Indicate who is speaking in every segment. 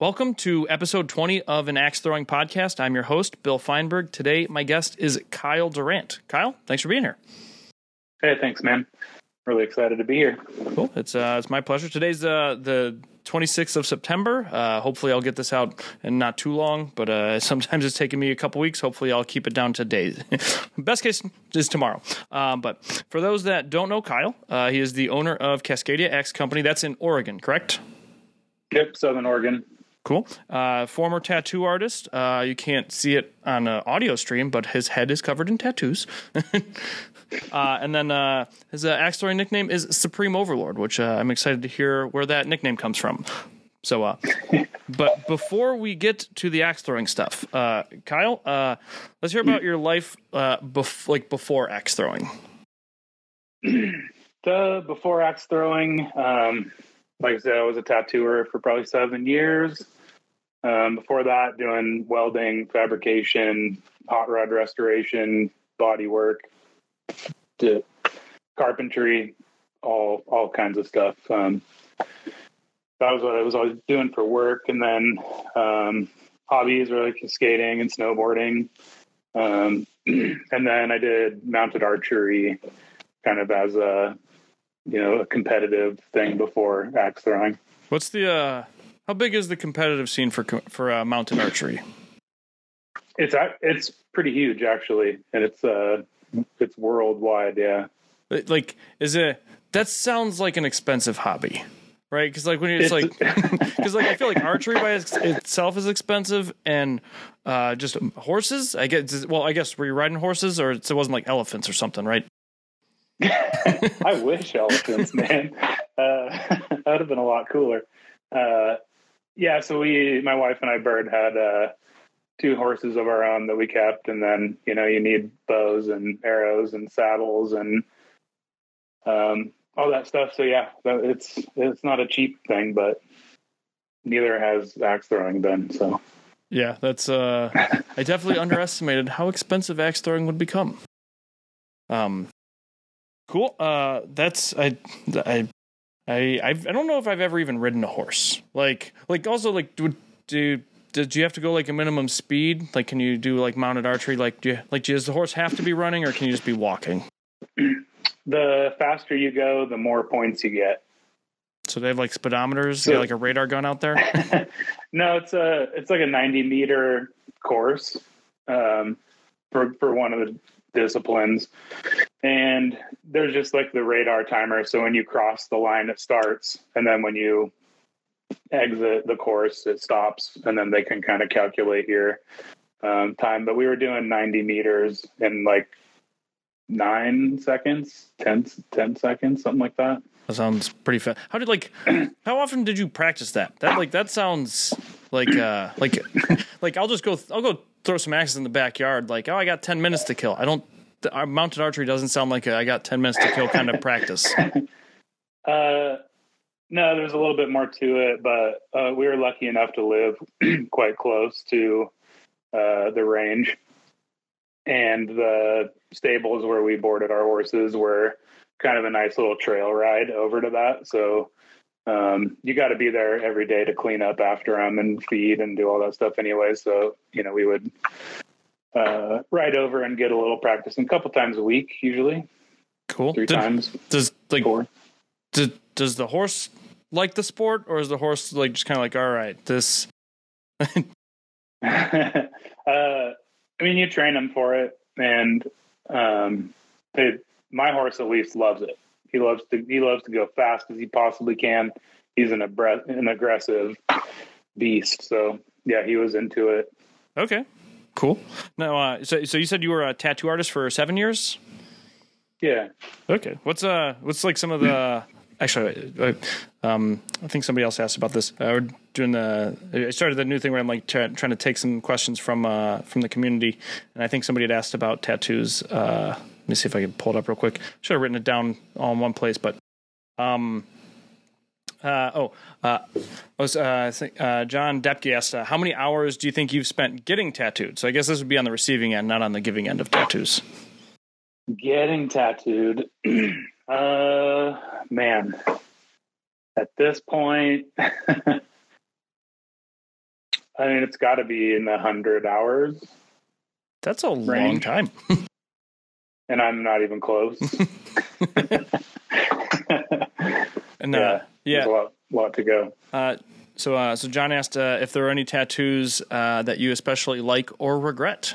Speaker 1: Welcome to episode 20 of an axe throwing podcast. I'm your host, Bill Feinberg. Today, my guest is Kyle Durrant. Kyle, thanks for being here.
Speaker 2: Hey, thanks, man. Really excited to be here.
Speaker 1: Cool. It's uh, it's my pleasure. Today's uh, the 26th of September. Uh, hopefully, I'll get this out in not too long, but uh, sometimes it's taking me a couple weeks. Hopefully, I'll keep it down to days. Best case is tomorrow. Um, but for those that don't know Kyle, uh, he is the owner of Cascadia Axe Company. That's in Oregon, correct?
Speaker 2: Yep, Southern Oregon.
Speaker 1: Cool. Uh, former tattoo artist. Uh, you can't see it on an audio stream, but his head is covered in tattoos. uh, and then uh, his uh, axe throwing nickname is Supreme Overlord, which uh, I'm excited to hear where that nickname comes from. So, uh, but before we get to the axe throwing stuff, uh, Kyle, uh, let's hear about your life, bef- like before axe throwing.
Speaker 2: The before axe throwing, um, like I said, I was a tattooer for probably seven years. Um, before that, doing welding, fabrication, hot rod restoration, body work, carpentry, all all kinds of stuff. Um, that was what I was always doing for work, and then um, hobbies were like skating and snowboarding. Um, and then I did mounted archery, kind of as a you know a competitive thing before axe throwing.
Speaker 1: What's the uh, how big is the competitive scene for for uh, mounted archery?
Speaker 2: It's it's pretty huge actually, and it's uh it's worldwide. Yeah,
Speaker 1: Like, is it that sounds like an expensive hobby? Right, because like when it's,
Speaker 2: It's-
Speaker 1: like, because like I feel like archery by itself is expensive, and uh, just horses. I guess. Well, I guess were you riding horses, or it wasn't like elephants or something, right?
Speaker 2: I wish elephants, man. Uh, that would have been a lot cooler. Uh, yeah, so we, my wife and I, Bird, had uh, two horses of our own that we kept, and then you know you need bows and arrows and saddles and um, all that stuff. So yeah, it's it's not a cheap thing, but neither has axe throwing been. So
Speaker 1: Yeah, that's. uh I definitely underestimated how expensive axe throwing would become. Um, cool. Uh, that's I I I I've, I don't know if I've ever even ridden a horse. Like like also like do do. Did you have to go like a minimum speed? Like, can you do like mounted archery? Like, do you, like does the horse have to be running, or can you just be walking?
Speaker 2: the faster you go, the more points you get.
Speaker 1: So they have like speedometers,
Speaker 2: So-
Speaker 1: they have, like a radar gun out there.
Speaker 2: no, it's a it's like a ninety meter course um, for for one of the disciplines, and there's just like the radar timer. So when you cross the line, it starts, and then when you exit the course, it stops, and then they can kind of calculate your um, time. But we were doing ninety meters in like nine seconds, 10, 10 seconds, something like that.
Speaker 1: That sounds pretty fast. How did like how often did you practice that? That like that sounds like uh like like I'll just go I'll go throw some axes in the backyard like oh I got 10 minutes to kill. I don't the, our mounted archery doesn't sound like a, I got 10 minutes to kill kind of practice.
Speaker 2: Uh, no, there's a little bit more to it, but uh, we were lucky enough to live quite close to uh, the range, and the stables where we boarded our horses were kind of a nice little trail ride over to that. So um, you got to be there every day to clean up after them and feed and do all that stuff anyway. So you know we would uh, ride over and get a little practice, and a couple times a week, usually
Speaker 1: Cool.
Speaker 2: three
Speaker 1: Did-
Speaker 2: times,
Speaker 1: Does like
Speaker 2: four.
Speaker 1: does, does the horse like the sport or is the horse like just kind of like all right this
Speaker 2: uh, I mean, you train them for it, and um, it, my horse at least loves it. He loves to he loves to go fast as he possibly can. He's an abbre- an aggressive beast, so yeah, he was into it.
Speaker 1: okay cool now uh so so you said you were a tattoo artist for seven years
Speaker 2: Yeah,
Speaker 1: Okay. What's uh what's like some of the actually uh, um I think somebody else asked about this. Uh, we're doing the I started the new thing where I'm like try, trying to take some questions from uh from the community and I think somebody had asked about tattoos. Uh let me see if I can pull it up real quick. Should have written it down all in one place, but um uh, oh, uh, was, uh, uh, John Depke asked, uh, how many hours do you think you've spent getting tattooed? So I guess this would be on the receiving end, not on the giving end of tattoos.
Speaker 2: getting tattooed. uh, man, at this point, I mean, it's got to be in the hundred hours.
Speaker 1: That's a range. long time.
Speaker 2: and I'm not even close.
Speaker 1: and uh, yeah, yeah.
Speaker 2: a lot, lot to go.
Speaker 1: Uh, so, uh, so John asked uh, if there are any tattoos uh, that you especially like or regret.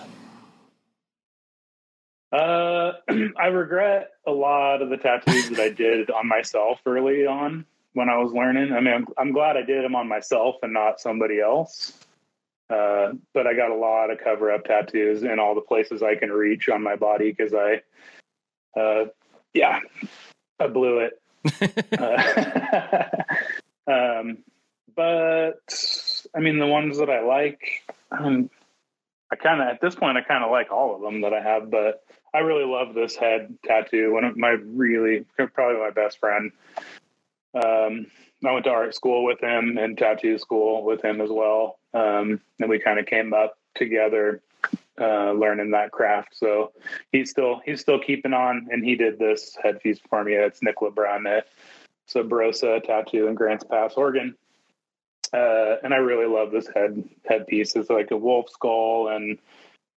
Speaker 2: Uh, I regret a lot of the tattoos that I did on myself early on when I was learning. I mean, I'm, I'm glad I did them on myself and not somebody else. Uh, but I got a lot of cover up tattoos in all the places I can reach on my body because I, uh, yeah, I blew it. Uh, um, but I mean, the ones that I like, um, I kind of at this point I kind of like all of them that I have, but I really love this head tattoo. One of my really probably my best friend. Um, I went to art school with him and tattoo school with him as well, um, and we kind of came up together uh, learning that craft. So he's still he's still keeping on, and he did this headpiece for me. It's Nick LeBrun at Sabrosa Tattoo in Grants Pass, Oregon. Uh, and I really love this head headpiece. It's like a wolf skull, and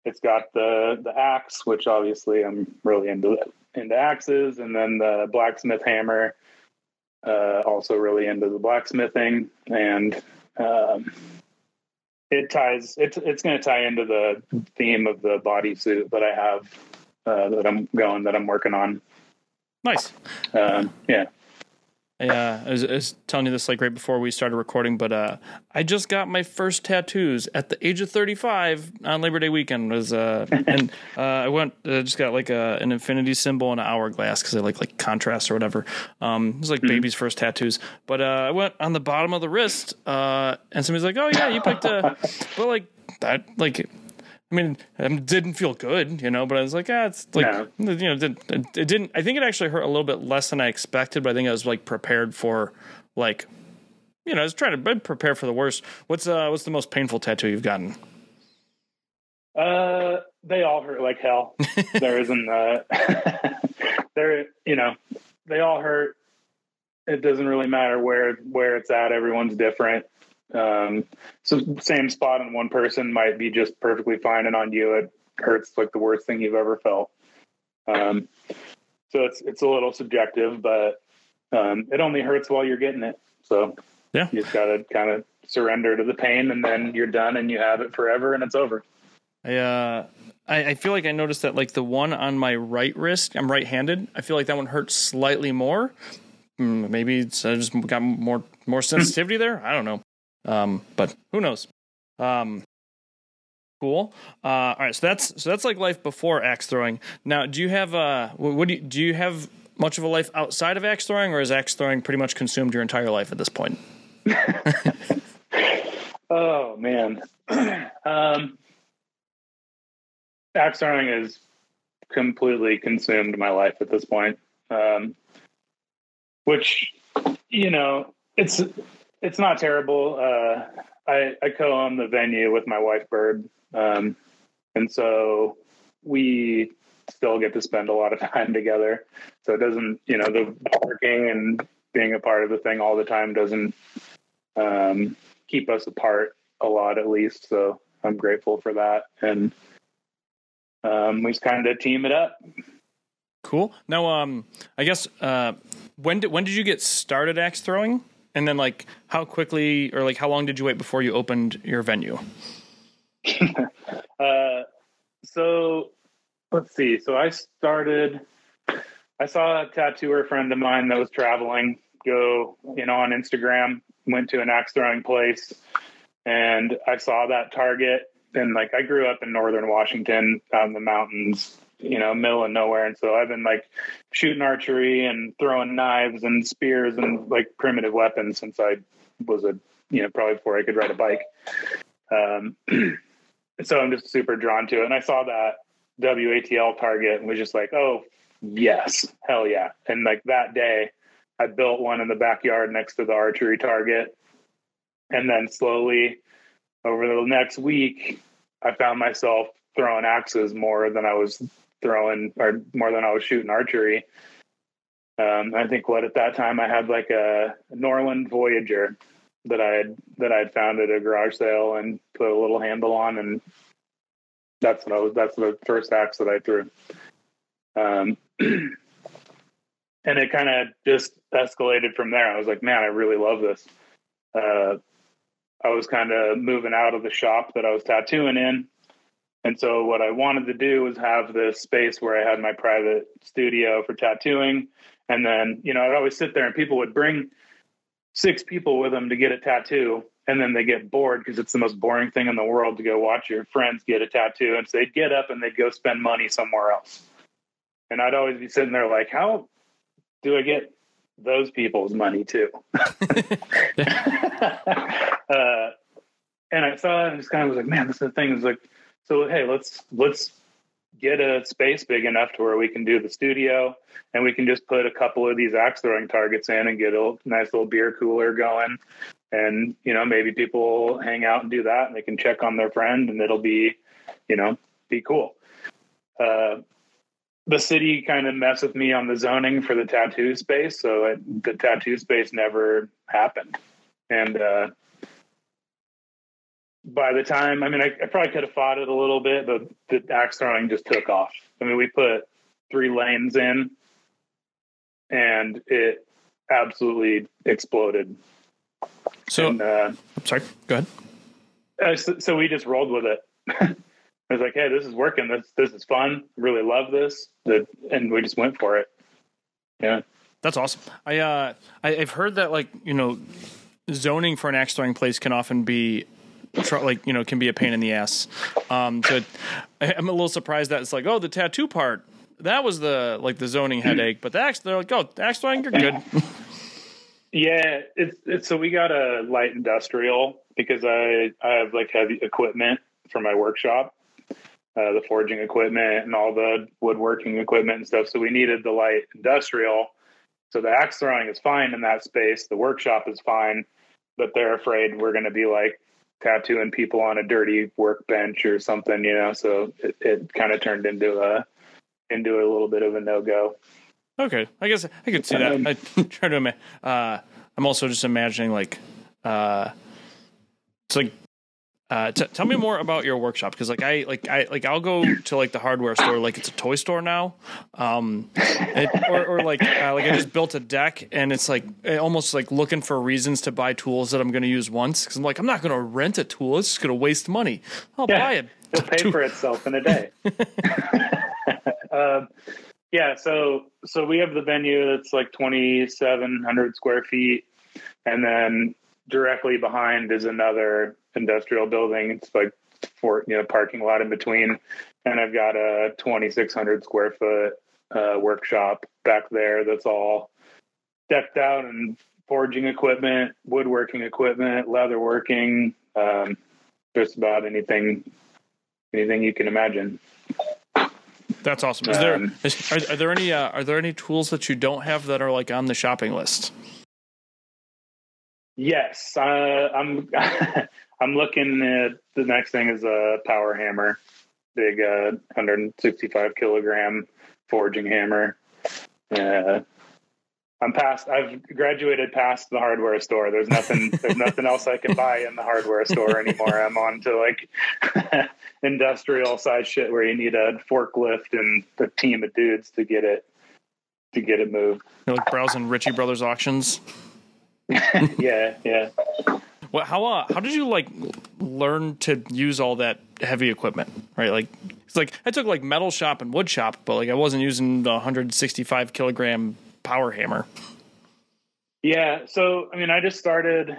Speaker 2: it's got the the axe, which obviously I'm really into into axes, and then the blacksmith hammer. Uh, also really into the blacksmithing, and um, it ties. It's it's going to tie into the theme of the bodysuit that I have uh, that I'm going that I'm working on.
Speaker 1: Nice.
Speaker 2: Um, yeah.
Speaker 1: Yeah, I was, I was, telling you this like right before we started recording, but uh, I just got my first tattoos at the age of 35 on Labor Day weekend. Was uh, and uh, I went I just got like a, an infinity symbol and an hourglass because I like like contrast or whatever. Um, it was like mm-hmm. baby's first tattoos, but uh, I went on the bottom of the wrist, uh, and somebody's like, "Oh yeah, you picked a," but like that like I mean, it didn't feel good, you know, but I was like, ah, it's like, no. you know, it, it, didn't, I think it actually hurt a little bit less than I expected, but I think I was like prepared for like, you know, I was trying to prepare for the worst. What's, uh, what's the most painful tattoo you've gotten?
Speaker 2: Uh, they all hurt like hell. there isn't, uh, there, you know, they all hurt. It doesn't really matter where, where it's at. Everyone's different. Um, so same spot on one person might be just perfectly fine, and on you it hurts like the worst thing you've ever felt. Um, so it's it's a little subjective, but um, it only hurts while you're getting it. So
Speaker 1: yeah,
Speaker 2: you just got to kind of surrender to the pain, and then you're done, and you have it forever, and it's over.
Speaker 1: I uh, I, I feel like I noticed that like the one on my right wrist, I'm right-handed. I feel like that one hurts slightly more. Hmm, maybe it's I just got more more sensitivity there. I don't know. Um, but who knows? Um, cool. Uh, all right, so that's so that's like life before axe throwing. Now, do you have uh, what do you, do you have much of a life outside of axe throwing, or is axe throwing pretty much consumed your entire life at this point?
Speaker 2: oh man, um, axe throwing has completely consumed my life at this point. Um, which you know, it's it's not terrible. Uh, I, I co-own the venue with my wife Bird, um, and so we still get to spend a lot of time together. So it doesn't, you know, the working and being a part of the thing all the time doesn't um, keep us apart a lot, at least. So I'm grateful for that, and um, we just kind of team it up.
Speaker 1: Cool. Now, um, I guess uh, when did when did you get started axe throwing? And then like how quickly or like how long did you wait before you opened your venue?
Speaker 2: uh, so let's see. So I started I saw a tattooer friend of mine that was traveling go, you know, on Instagram, went to an axe throwing place and I saw that target and like I grew up in northern Washington in the mountains you know, middle of nowhere. And so I've been like shooting archery and throwing knives and spears and like primitive weapons since I was a, you know, probably before I could ride a bike. Um, so I'm just super drawn to it. And I saw that WATL target and was just like, oh, yes, hell yeah. And like that day, I built one in the backyard next to the archery target. And then slowly over the next week, I found myself throwing axes more than I was throwing or more than I was shooting archery. Um, I think what at that time I had like a Norland Voyager that I had that I had found at a garage sale and put a little handle on, and that's what I was. That's the first axe that I threw. Um, and it kind of just escalated from there. I was like, man, I really love this. Uh, I was kind of moving out of the shop that I was tattooing in. And so what I wanted to do was have this space where I had my private studio for tattooing. And then, you know, I'd always sit there and people would bring six people with them to get a tattoo. And then they get bored because it's the most boring thing in the world to go watch your friends get a tattoo. And so they'd get up and they'd go spend money somewhere else. And I'd always be sitting there like, how do I get those people's money too? uh, and I saw it and just kind of was like, man, this is the thing is like, so hey, let's let's get a space big enough to where we can do the studio and we can just put a couple of these axe throwing targets in and get a nice little beer cooler going. And you know maybe people hang out and do that and they can check on their friend and it'll be you know be cool. Uh, the city kind of messed with me on the zoning for the tattoo space, so it, the tattoo space never happened. And uh, by the time, I mean, I, I, probably could have fought it a little bit, but the axe throwing just took off. I mean, we put three lanes in, and it absolutely exploded.
Speaker 1: So, and, uh, sorry, go ahead.
Speaker 2: Uh, so, so we just rolled with it. I was like, hey, this is working. This this is fun. Really love this. The, And we just went for it. Yeah.
Speaker 1: That's awesome. I uh I, have heard that like, you know, zoning for an axe throwing place can often be like, you know, can be a pain in the ass. Um so I'm a little surprised that it's like, oh, the tattoo part, that was the like the zoning headache, but the axe they're like, oh, axe throwing, you're good.
Speaker 2: yeah, it's it's so we got a light industrial because I I have like heavy equipment for my workshop uh, the forging equipment and all the woodworking equipment and stuff. So we needed the light industrial. So the axe throwing is fine in that space. The workshop is fine, but they're afraid we're going to be like tattooing people on a dirty workbench or something, you know. So it, it kind of turned into a into a little bit of a no go.
Speaker 1: Okay, I guess I could see that. Um, I try to. Uh, I'm also just imagining like uh, it's like uh, t- tell me more about your workshop because like I like I like I'll go to like the hardware store like it's a toy store now, um, it, or, or like uh, like I just built a deck and it's like almost like looking for reasons to buy tools that I'm going to use once because I'm like I'm not going to rent a tool. It's just going to waste money. I'll yeah, buy it
Speaker 2: it'll pay for itself in a day. um, yeah, so so we have the venue that's like 2,700 square feet, and then directly behind is another industrial building. It's like for you know parking lot in between, and I've got a 2,600 square foot uh, workshop back there that's all decked out and forging equipment, woodworking equipment, leatherworking, um, just about anything anything you can imagine.
Speaker 1: That's awesome. Is there um, is, are, are, there any uh, are there any tools that you don't have that are like on the shopping list?
Speaker 2: Yes, uh, I'm. I'm looking at the next thing is a power hammer, big uh, 165 kilogram forging hammer. Uh, I'm past. I've graduated past the hardware store. There's nothing. there's nothing else I can buy in the hardware store anymore. I'm on to like industrial size shit where you need a forklift and a team of dudes to get it to get it moved.
Speaker 1: You're like browsing Ritchie Brothers auctions.
Speaker 2: yeah, yeah.
Speaker 1: Well, how uh, how did you like learn to use all that heavy equipment? Right, like it's like I took like metal shop and wood shop, but like I wasn't using the 165 kilogram power hammer.
Speaker 2: Yeah, so I mean, I just started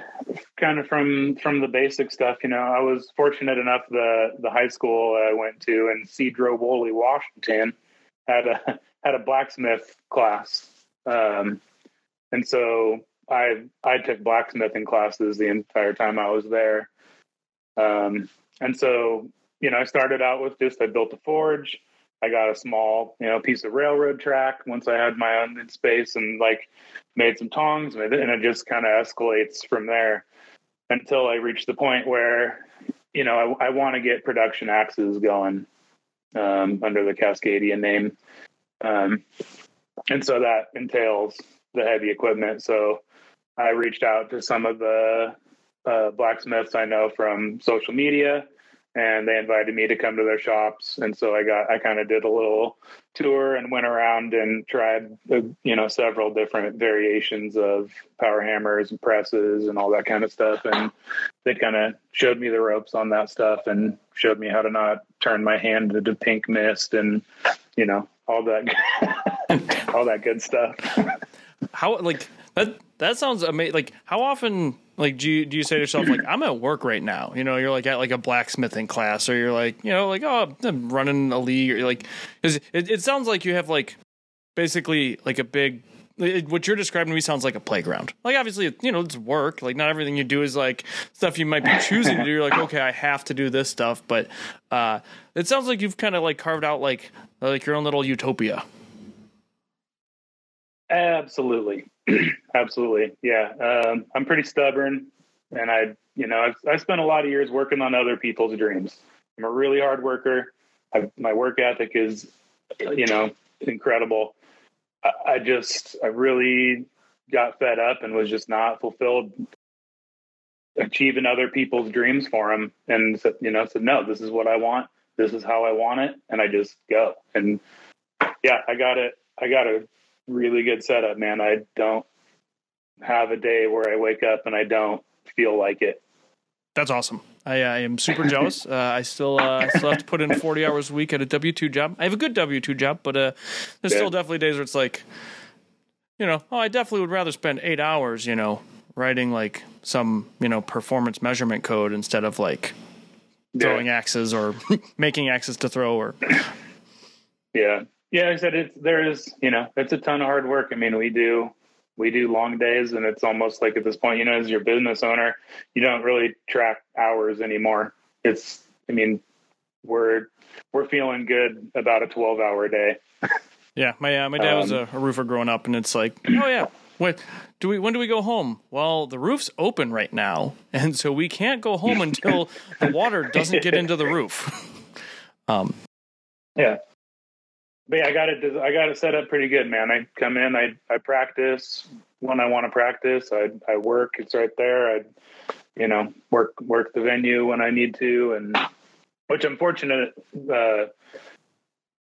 Speaker 2: kind of from from the basic stuff. You know, I was fortunate enough the the high school I went to in Sedro-Woolley, Washington, had a had a blacksmith class, um, and so I I took blacksmithing classes the entire time I was there, um, and so you know I started out with just I built a forge. I got a small you know piece of railroad track once I had my own space and like made some tongs and it just kind of escalates from there until I reach the point where you know I, I want to get production axes going um, under the Cascadia name, um, and so that entails the heavy equipment. So I reached out to some of the uh, blacksmiths I know from social media, and they invited me to come to their shops. And so I got, I kind of did a little tour and went around and tried, uh, you know, several different variations of power hammers and presses and all that kind of stuff. And they kind of showed me the ropes on that stuff and showed me how to not turn my hand into pink mist and, you know, all that, all that good stuff.
Speaker 1: how like that? That sounds amazing. Like how often like do you do you say to yourself like I'm at work right now? You know, you're like at like a blacksmithing class, or you're like you know like oh I'm running a league, or like it, it sounds like you have like basically like a big what you're describing to me sounds like a playground. Like obviously, you know, it's work. Like not everything you do is like stuff you might be choosing to do. You're like, okay, I have to do this stuff, but uh, it sounds like you've kind of like carved out like like your own little utopia.
Speaker 2: Absolutely, absolutely, yeah. Um, I'm pretty stubborn, and I, you know, I've I spent a lot of years working on other people's dreams. I'm a really hard worker. I, my work ethic is, you know, incredible. I, I just, I really got fed up and was just not fulfilled achieving other people's dreams for them and said, you know, said, no, this is what I want. This is how I want it. And I just go. And yeah, I got it. I got a really good setup, man. I don't have a day where I wake up and I don't feel like it.
Speaker 1: That's awesome. I, I am super jealous. Uh, I still uh, still have to put in forty hours a week at a W two job. I have a good W two job, but uh, there's yeah. still definitely days where it's like, you know, oh, I definitely would rather spend eight hours, you know, writing like some you know performance measurement code instead of like throwing yeah. axes or making axes to throw or.
Speaker 2: Yeah, yeah. I said it's there is you know it's a ton of hard work. I mean, we do we do long days and it's almost like at this point you know as your business owner you don't really track hours anymore it's i mean we're we're feeling good about a 12 hour day
Speaker 1: yeah my uh, my dad um, was a, a, roofer growing up and it's like oh yeah what do we when do we go home well the roof's open right now and so we can't go home until the water doesn't get into the roof
Speaker 2: um yeah but yeah, I got it. I got it set up pretty good, man. I come in, I I practice when I want to practice. I I work. It's right there. I, you know, work work the venue when I need to, and which I'm fortunate. Uh,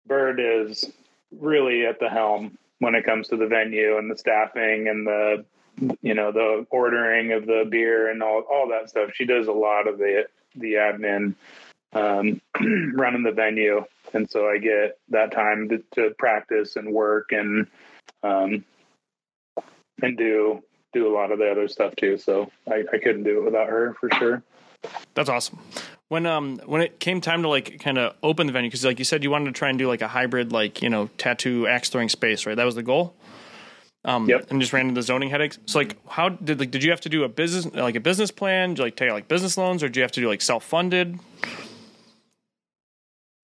Speaker 2: Bird is really at the helm when it comes to the venue and the staffing and the you know the ordering of the beer and all all that stuff. She does a lot of the the admin um, running the venue, and so I get that time to, to practice and work and um, and do do a lot of the other stuff too. So I, I couldn't do it without her for sure.
Speaker 1: That's awesome. When um when it came time to like kind of open the venue, because like you said, you wanted to try and do like a hybrid like you know tattoo axe throwing space, right? That was the goal. Um, yep. and just ran into the zoning headaches. So like, how did like did you have to do a business like a business plan? Did you like take like business loans, or did you have to do like self funded?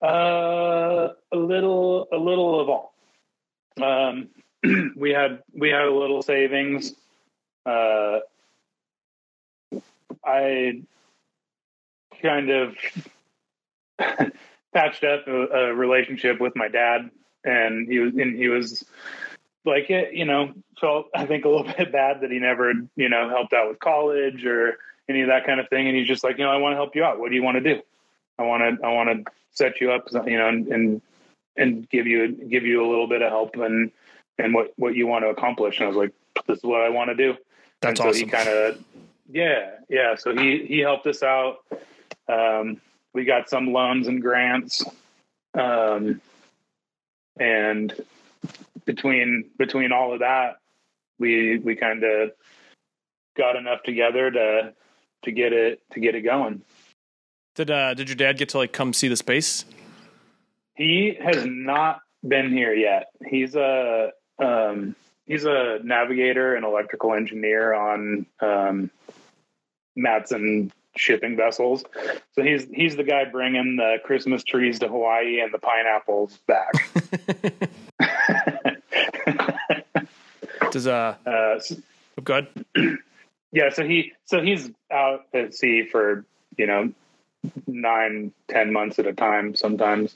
Speaker 2: Uh, a little, a little of all. Um, we had we had a little savings. Uh, I kind of patched up a, a, relationship with my dad, and he was and he was like it, you know, felt I think a little bit bad that he never you know helped out with college or any of that kind of thing, and he's just like, you know, I want to help you out. What do you want to do? I want to I want to set you up, you know, and, and and give you give you a little bit of help and and what what you want to accomplish. And I was like, this is what I want to do.
Speaker 1: That's
Speaker 2: and
Speaker 1: so awesome.
Speaker 2: He kind of yeah yeah. So he he helped us out. Um, we got some loans and grants, um, and between between all of that, we we kind of got enough together to to get it to get it going.
Speaker 1: Did uh did your dad get to like come see the space?
Speaker 2: He has not been here yet. He's a um he's a navigator and electrical engineer on um Matson shipping vessels. So he's he's the guy bringing the Christmas trees to Hawaii and the pineapples back.
Speaker 1: Does uh, uh so, oh, good.
Speaker 2: Yeah, so he so he's out at sea for you know nine, ten months at a time sometimes.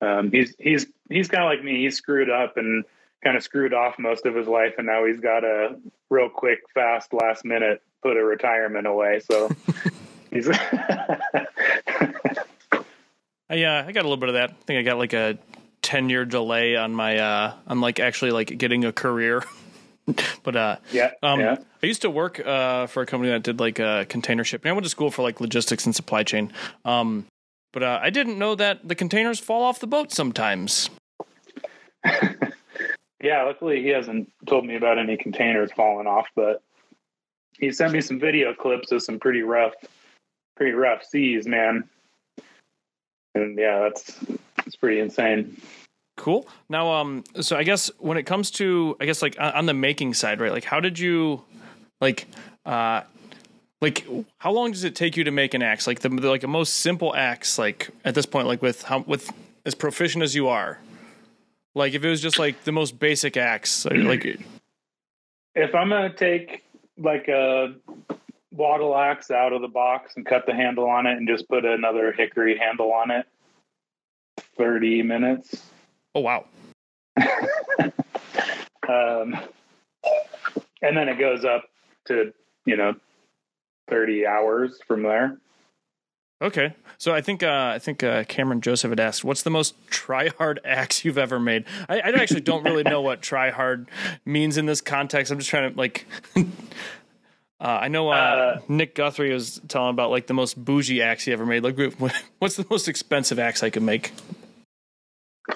Speaker 2: Um, he's he's he's kind of like me. He's screwed up and kind of screwed off most of his life, and now he's got a real quick, fast, last minute put a retirement away. So he's.
Speaker 1: Yeah, uh, I got a little bit of that. I think I got like a ten year delay on my uh on like actually like getting a career. but uh
Speaker 2: yeah,
Speaker 1: um
Speaker 2: yeah.
Speaker 1: I used to work uh for a company that did like uh container shipping. I went to school for like logistics and supply chain. Um but uh, I didn't know that the containers fall off the boat sometimes.
Speaker 2: yeah, luckily he hasn't told me about any containers falling off, but he sent me some video clips of some pretty rough pretty rough seas, man and yeah, that's it's pretty insane.
Speaker 1: Cool. Now, um, so I guess when it comes to, I guess like on the making side, right? Like, how did you, like, uh, like how long does it take you to make an axe? Like the, the like a most simple axe, like at this point, like with how with as proficient as you are, like if it was just like the most basic axe, like
Speaker 2: if I'm gonna take like a WATL axe out of the box and cut the handle on it and just put another hickory handle on it. 30 minutes.
Speaker 1: Oh, wow.
Speaker 2: um, and then it goes up to, you know, 30 hours from there.
Speaker 1: Okay, so I think uh, I think uh, Cameron Joseph had asked, "What's the most try hard axe you've ever made?" I, I actually don't really know what try hard means in this context. I'm just trying to like Uh, I know uh, uh, Nick Guthrie was telling about like the most bougie axe he ever made. Like, what's the most expensive axe I could make?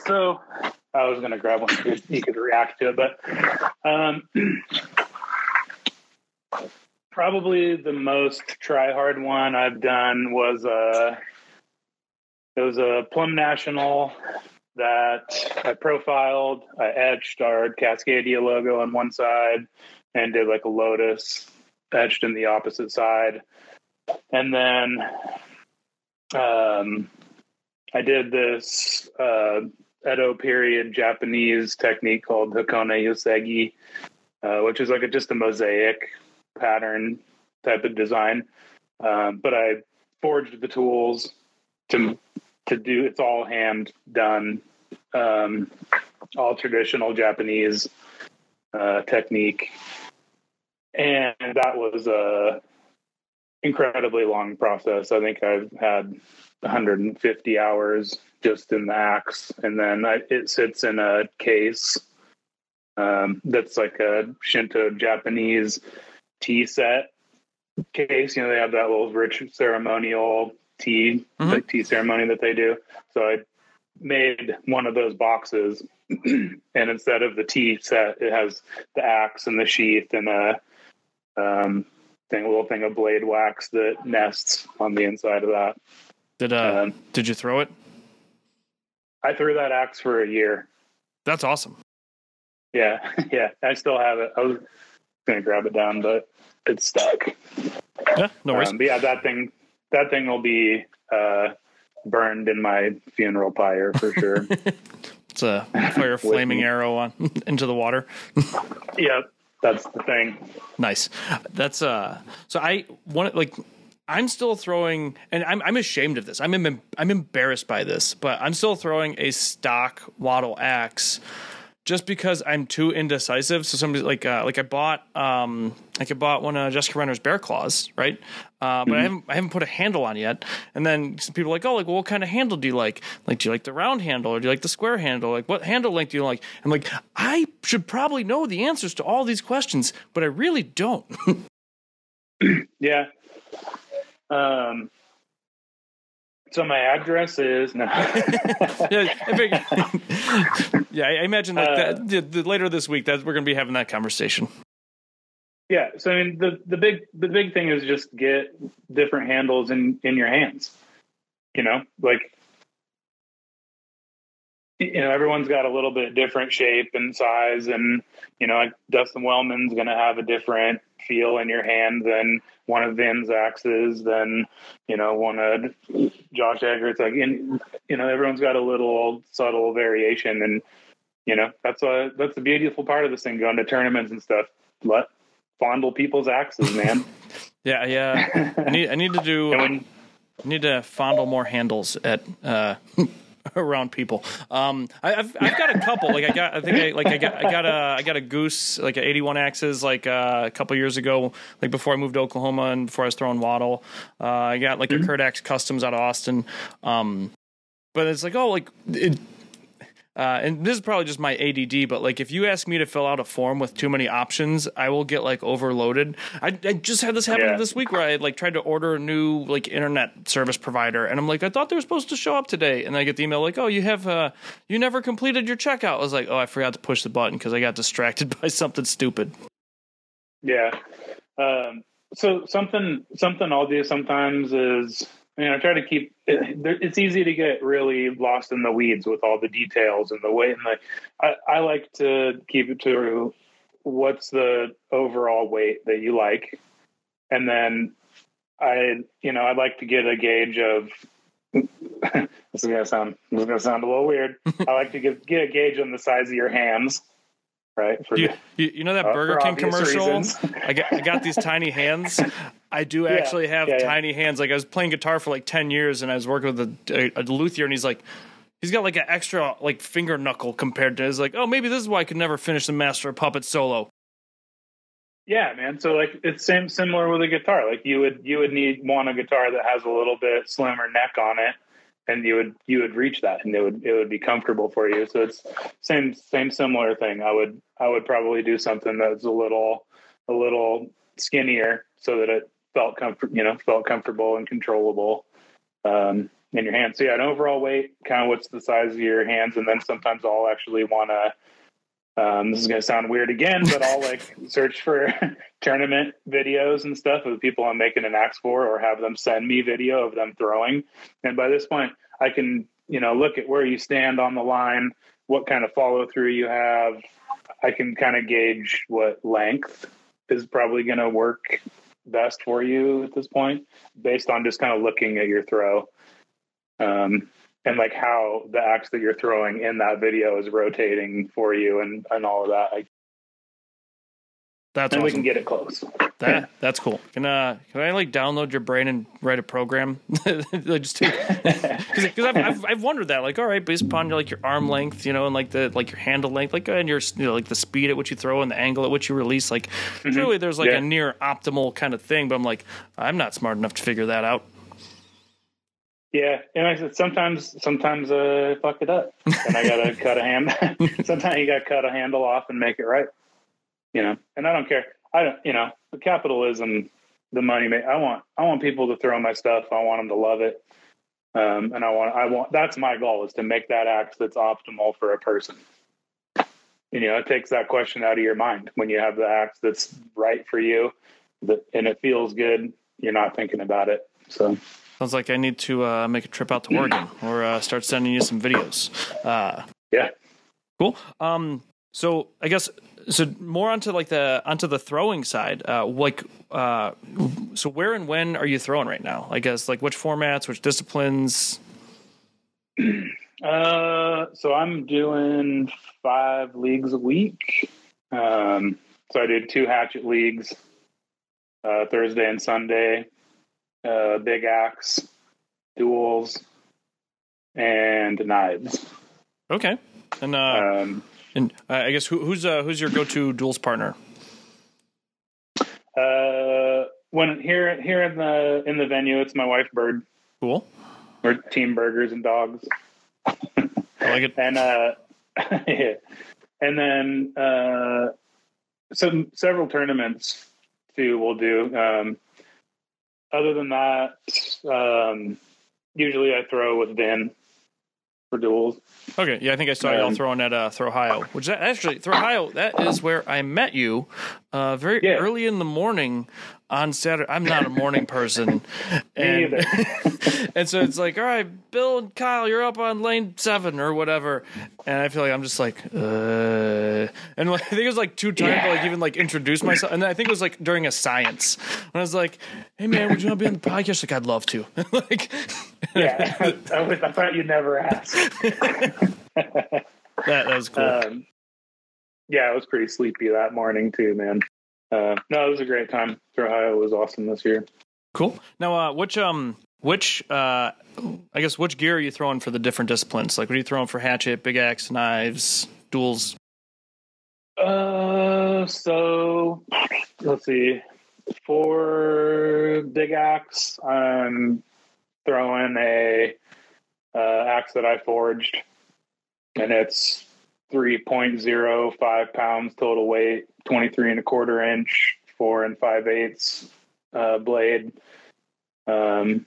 Speaker 2: So, I was going to grab one so you could react to it, but um, probably the most try hard one I've done was a. Uh, it was a Plumb National that I profiled. I etched our Cascadia logo on one side and did like a lotus etched in the opposite side. And then um, I did this uh, Edo period Japanese technique called Hakone Yosegi, uh, which is like a, just a mosaic pattern type of design. Um, but I forged the tools to to do. It's all hand done, um, all traditional Japanese uh, technique and that was a incredibly long process. I think I've had 150 hours just in the axe, and then I, it sits in a case um, that's like a Shinto Japanese tea set case. You know, they have that little rich ceremonial tea, mm-hmm. like tea ceremony that they do. So I made one of those boxes, and instead of the tea set, it has the axe and the sheath and a um, thing, a little thing of blade wax that nests on the inside of that.
Speaker 1: Did uh, um, did you throw it?
Speaker 2: I threw that axe for a year.
Speaker 1: That's awesome.
Speaker 2: Yeah, yeah. I still have it. I was gonna grab it down, but it's stuck.
Speaker 1: Yeah, no worries.
Speaker 2: Um, but yeah, that thing, that thing will be uh, burned in my funeral pyre for sure.
Speaker 1: it's a fire flaming arrow on into the water.
Speaker 2: yep that's the thing.
Speaker 1: Nice. That's uh. So I want like. I'm still throwing, and I'm I'm ashamed of this. I'm Im- I'm embarrassed by this, but I'm still throwing a stock WATL axe just because I'm too indecisive. So somebody like uh, like I bought um like I bought one of Jessica Renner's bear claws, right? Uh, but mm-hmm. I haven't I haven't put a handle on yet. And then some people are like, oh, like well, what kind of handle do you like? Like, do you like the round handle or do you like the square handle? Like, what handle length do you like? I'm like, I should probably know the answers to all these questions, but I really don't.
Speaker 2: yeah. Um, so my address is no.
Speaker 1: yeah, I yeah, I imagine like uh, that, the, the, later this week that we're going to be having that conversation.
Speaker 2: Yeah, so I mean the the big the big thing is just get different handles in in your hands. You know, like you know everyone's got a little bit different shape and size, and you know like Dustin Wellman's going to have a different feel in your hand than one of Vin's axes than you know one of Josh Eggert's. Like in you know everyone's got a little subtle variation, and you know that's a that's the beautiful part of this thing going to tournaments and stuff. Let fondle people's axes, man.
Speaker 1: yeah, yeah. I need I need to do. When, I need to fondle more handles at uh, around people. Um, I, have I've got a couple. Like I got I think I like I got I got a I got a goose like a 81 axes like uh, a couple years ago. Like before I moved to Oklahoma and before I was throwing WATL. Uh, I got like mm-hmm. a Curdax Customs out of Austin. Um, but it's like oh like it uh, and this is probably just my ADD, but like if you ask me to fill out a form with too many options, I will get like overloaded. I, I just had this happen yeah. this week where I like tried to order a new like internet service provider, and I'm like, I thought they were supposed to show up today, and I get the email like, oh, you have uh, you never completed your checkout. I was like, oh, I forgot to push the button because I got distracted by something stupid.
Speaker 2: Yeah. Um, so something something I'll do sometimes is I mean, I try to keep. It's easy to get really lost in the weeds with all the details and the way. And the, I, I like to keep it to what's the overall weight that you like, and then I, you know, I'd like to get a gauge of. this is gonna sound. This is gonna sound a little weird. I like to get get a gauge on the size of your hands right?
Speaker 1: For, you, you, you know that uh, Burger King commercial? I got I got these tiny hands. I do actually have yeah, tiny hands. Like I was playing guitar for like ten years, and I was working with a, a, a luthier, and he's like, he's got like an extra like finger knuckle compared to his. Like, oh, maybe this is why I could never finish the Master of Puppets solo.
Speaker 2: Yeah, man. So like it's same similar with a guitar. Like you would you would need want a guitar that has a little bit slimmer neck on it and you would you would reach that and it would it would be comfortable for you so it's same same similar thing i would i would probably do something that's a little a little skinnier so that it felt comfort you know felt comfortable and controllable um, in your hands so yeah an overall weight kind of what's the size of your hands and then sometimes i'll actually want to um, this is going to sound weird again, but I'll like search for tournament videos and stuff of people I'm making an axe for, or have them send me video of them throwing. And by this point, I can, you know, look at where you stand on the line, what kind of follow through you have. I can kind of gauge what length is probably going to work best for you at this point, based on just kind of looking at your throw. Um, and like how the axe that you're throwing in that video is rotating for you and and all of that. I,
Speaker 1: that's
Speaker 2: and
Speaker 1: awesome.
Speaker 2: we can get it close.
Speaker 1: That that's cool. Can uh can I like download your brain and write a program? just because I've, I've, I've wondered that like all right based upon like your arm length you know and like the like your handle length like and your you know like the speed at which you throw and the angle at which you release like mm-hmm. really there's like yeah. a near optimal kind of thing but I'm like I'm not smart enough to figure that out.
Speaker 2: Yeah, and I said sometimes sometimes uh, I fuck it up, and I gotta cut a hand. sometimes you gotta cut a handle off and make it right. You know, and I don't care. I don't. You know, the capitalism, the money. I want. I want people to throw my stuff. I want them to love it. Um, and I want. I want. That's my goal is to make that act that's optimal for a person. You know, it takes that question out of your mind when you have the act that's right for you, that, and it feels good. You're not thinking about it. So.
Speaker 1: Sounds like I need to uh, make a trip out to Oregon or uh, start sending you some videos. Uh,
Speaker 2: yeah,
Speaker 1: cool. Um, so I guess so. More onto like the onto the throwing side. Uh, like, uh, so where and when are you throwing right now? I guess like which formats, which disciplines.
Speaker 2: Uh, so I'm doing five leagues a week. Um, so I did two hatchet leagues, uh, Thursday and Sunday uh, big axe, duels, and knives.
Speaker 1: Okay, and uh, um, and uh, I guess who, who's uh, who's your go-to duels partner?
Speaker 2: Uh, when here here in the in the venue, it's my wife Bird.
Speaker 1: Cool.
Speaker 2: We're team burgers and dogs.
Speaker 1: I like it.
Speaker 2: and uh, yeah. and then uh, some several tournaments too. We'll do. Um, other than that, um, usually I throw with Vin for duels.
Speaker 1: Okay, yeah, I think I saw um, y'all throwing at uh, Ohio, which that actually Throw Ohio that is where I met you uh, very yeah. early in the morning on Saturday. I'm not a morning person, and and so it's like, all right, Bill and Kyle, you're up on lane seven or whatever, and I feel like I'm just like, uh, and like, I think it was like two times yeah. to like even like introduce myself, and then I think it was like during a science, and I was like, hey man, would you want to be on the podcast? Like, I'd love to. like,
Speaker 2: yeah, I, was, I thought you'd never ask.
Speaker 1: that, that was cool. Um,
Speaker 2: yeah, I was pretty sleepy that morning too, man. Uh, no, it was a great time. Ohio was awesome this year.
Speaker 1: Cool. Now, uh, which um, which uh, I guess which gear are you throwing for the different disciplines? Like, what are you throwing for hatchet, big axe, knives, duels?
Speaker 2: Uh, so let's see. For big axe, I'm throwing a uh, axe that I forged, and it's 3.05 pounds total weight, 23 and a quarter inch, four and five eighths uh, blade. Um,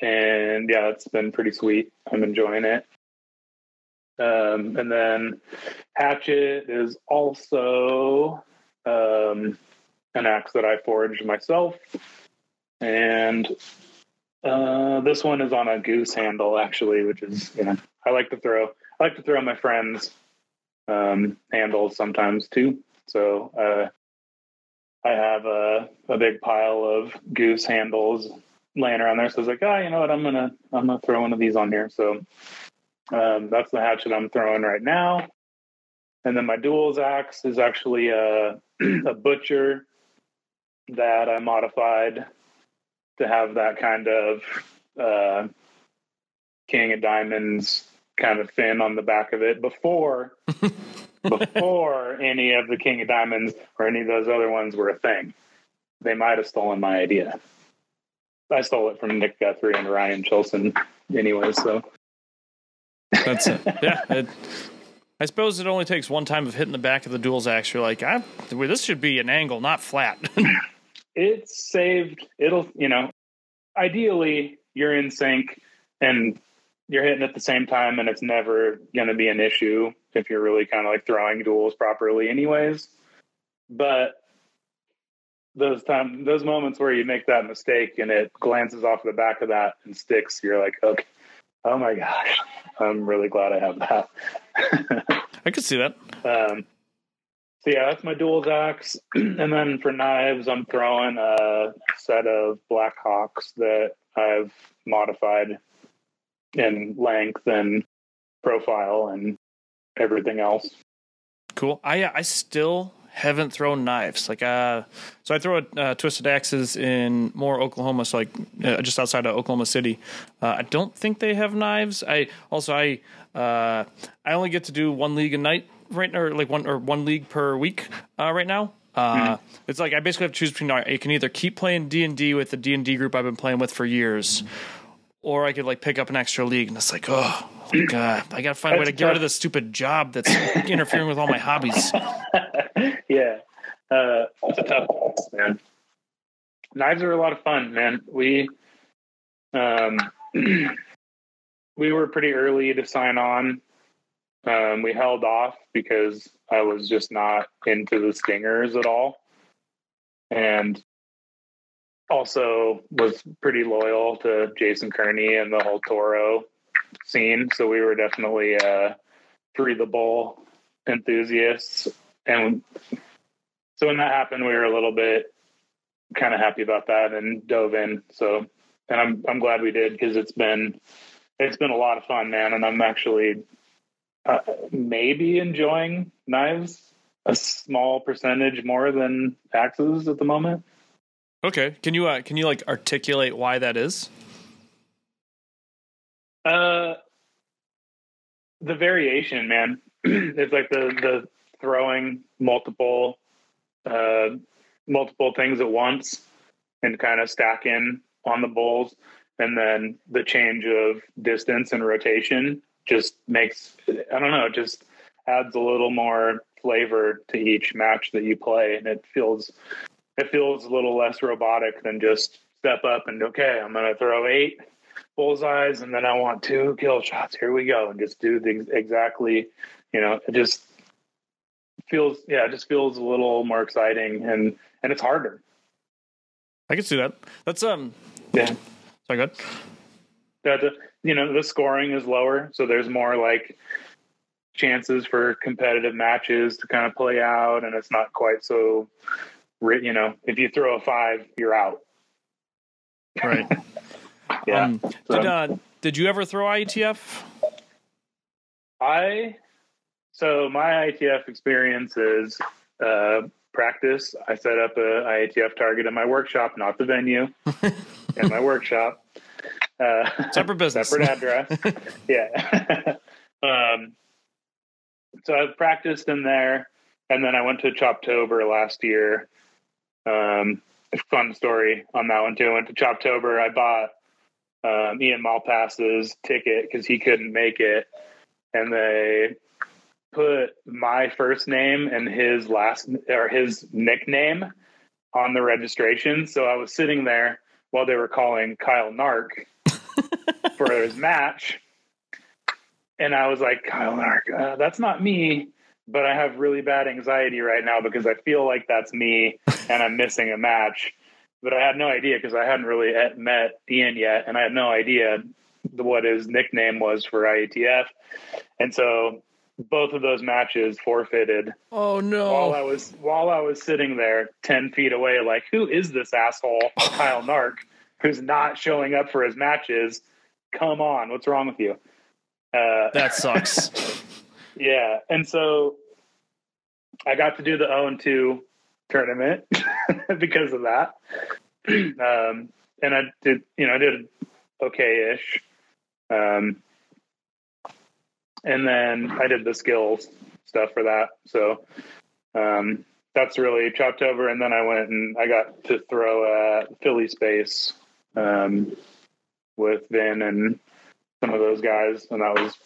Speaker 2: and yeah, it's been pretty sweet. I'm enjoying it. Um, and then hatchet is also um, an axe that I forged myself, and uh, this one is on a goose handle actually, which is you know I like to throw. I like to throw my friends um, handles sometimes too. So uh, I have a, a big pile of goose handles laying around there. So I was like, oh, you know what? I'm gonna I'm gonna throw one of these on here. So um, that's the hatchet I'm throwing right now. And then my duels axe is actually a, a butcher that I modified to have that kind of uh, King of Diamonds kind of fin on the back of it before before any of the King of Diamonds or any of those other ones were a thing. They might have stolen my idea. I stole it from Nick Guthrie and Ryan Chilson anyway, so
Speaker 1: that's it. Yeah. It, I suppose it only takes one time of hitting the back of the duels axe. You're like, I, this should be an angle, not flat.
Speaker 2: it's saved. It'll, you know, ideally you're in sync and you're hitting at the same time, and it's never going to be an issue if you're really kind of like throwing duels properly, anyways. But those time, those moments where you make that mistake and it glances off the back of that and sticks, you're like, okay, oh my gosh, I'm really glad I have that.
Speaker 1: I could see that.
Speaker 2: Um, so yeah, that's my duels axe. and then for knives, I'm throwing a set of Black Hawks that I've modified in length and profile and everything else.
Speaker 1: Cool. I I still haven't thrown knives. Like uh, so I throw uh, twisted axes in Moore Oklahoma. So like uh, just outside of Oklahoma City. Uh, I don't think they have knives. I also I uh, I only get to do one league a night right or like one or one league per week uh, right now. Uh, mm-hmm. It's like I basically have to choose between. I can either keep playing D and D with the D and D group I've been playing with for years, or I could like pick up an extra league. And it's like, oh, god, I gotta find a way to get rid of this stupid job that's interfering with all my hobbies.
Speaker 2: yeah, uh, it's a tough man. Knives are a lot of fun, man. We, um, we were pretty early to sign on. Um, we held off because I was just not into the stingers at all, and also was pretty loyal to Jason Kearney and the whole Toro scene. So we were definitely uh, bowl enthusiasts, and so when that happened, we were a little bit kind of happy about that and dove in. So, and I'm I'm glad we did because it's been it's been a lot of fun, man. And I'm actually uh, maybe enjoying knives a small percentage more than axes at the moment.
Speaker 1: Okay, can you uh, can you like articulate why that is?
Speaker 2: Uh, the variation, man. it's like the the throwing multiple uh multiple things at once and kind of stacking on the bowls and then the change of distance and rotation just makes I don't know, just adds a little more flavor to each match that you play and it feels it feels a little less robotic than just step up and okay, I'm going to throw eight bullseyes and then I want two kill shots. Here we go, and just do the exactly. You know, it just feels yeah, it just feels a little more exciting and and it's harder.
Speaker 1: I can see that. That's um
Speaker 2: yeah.
Speaker 1: Sorry, good.
Speaker 2: That you know the scoring is lower, so there's more like chances for competitive matches to kind of play out, and it's not quite so you know, if you throw a five, you're out.
Speaker 1: Right. yeah. Um, so. Did uh, did you ever throw IATF?
Speaker 2: I so my IATF experience is uh, practice. I set up a IATF target in my workshop, not the venue, in my workshop. Uh,
Speaker 1: separate business,
Speaker 2: separate address. yeah. um, so I've practiced in there, and then I went to Choptober last year. Um, fun story on that one too. I went to Choptober. I bought um, Ian Malpass's ticket because he couldn't make it, and they put my first name and his last or his nickname on the registration. So I was sitting there while they were calling Kyle Nark for his match. And I was like, Kyle Nark, uh, that's not me, but I have really bad anxiety right now because I feel like that's me and I'm missing a match. But I had no idea because I hadn't really met Ian yet, and I had no idea what his nickname was for IATF. And so both of those matches forfeited.
Speaker 1: Oh no!
Speaker 2: While I was while I was sitting there ten feet away, like who is this asshole, Kyle Nark, who's not showing up for his matches? Come on, what's wrong with you?
Speaker 1: Uh, that sucks.
Speaker 2: yeah, and so I got to do the 0 and 2 tournament because of that. um, and I did, you know, I did okay ish. Um, and then I did the skills stuff for that. So um, that's really Choptober. And then I went and I got to throw a Philly space um, with Vin and some of those guys, and that was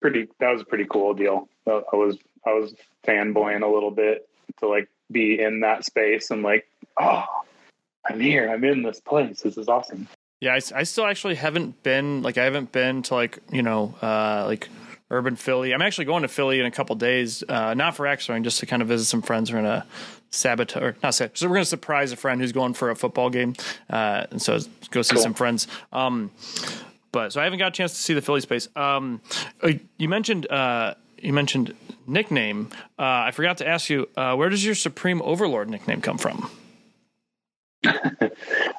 Speaker 2: pretty. That was a pretty cool deal. I was I was fanboying a little bit to like be in that space and like, oh, I'm here. I'm in this place. This is awesome.
Speaker 1: Yeah, I, I still actually haven't been like I haven't been to like you know uh, like urban Philly. I'm actually going to Philly in a couple days, uh, not for X just to kind of visit some friends. We're gonna sabotage, not say, so we're gonna surprise a friend who's going for a football game, uh, and so go see cool. some friends. Um, but so I haven't got a chance to see the Philly space. Um, uh, you mentioned uh, you mentioned nickname. Uh, I forgot to ask you, uh, where does your Supreme Overlord nickname come from?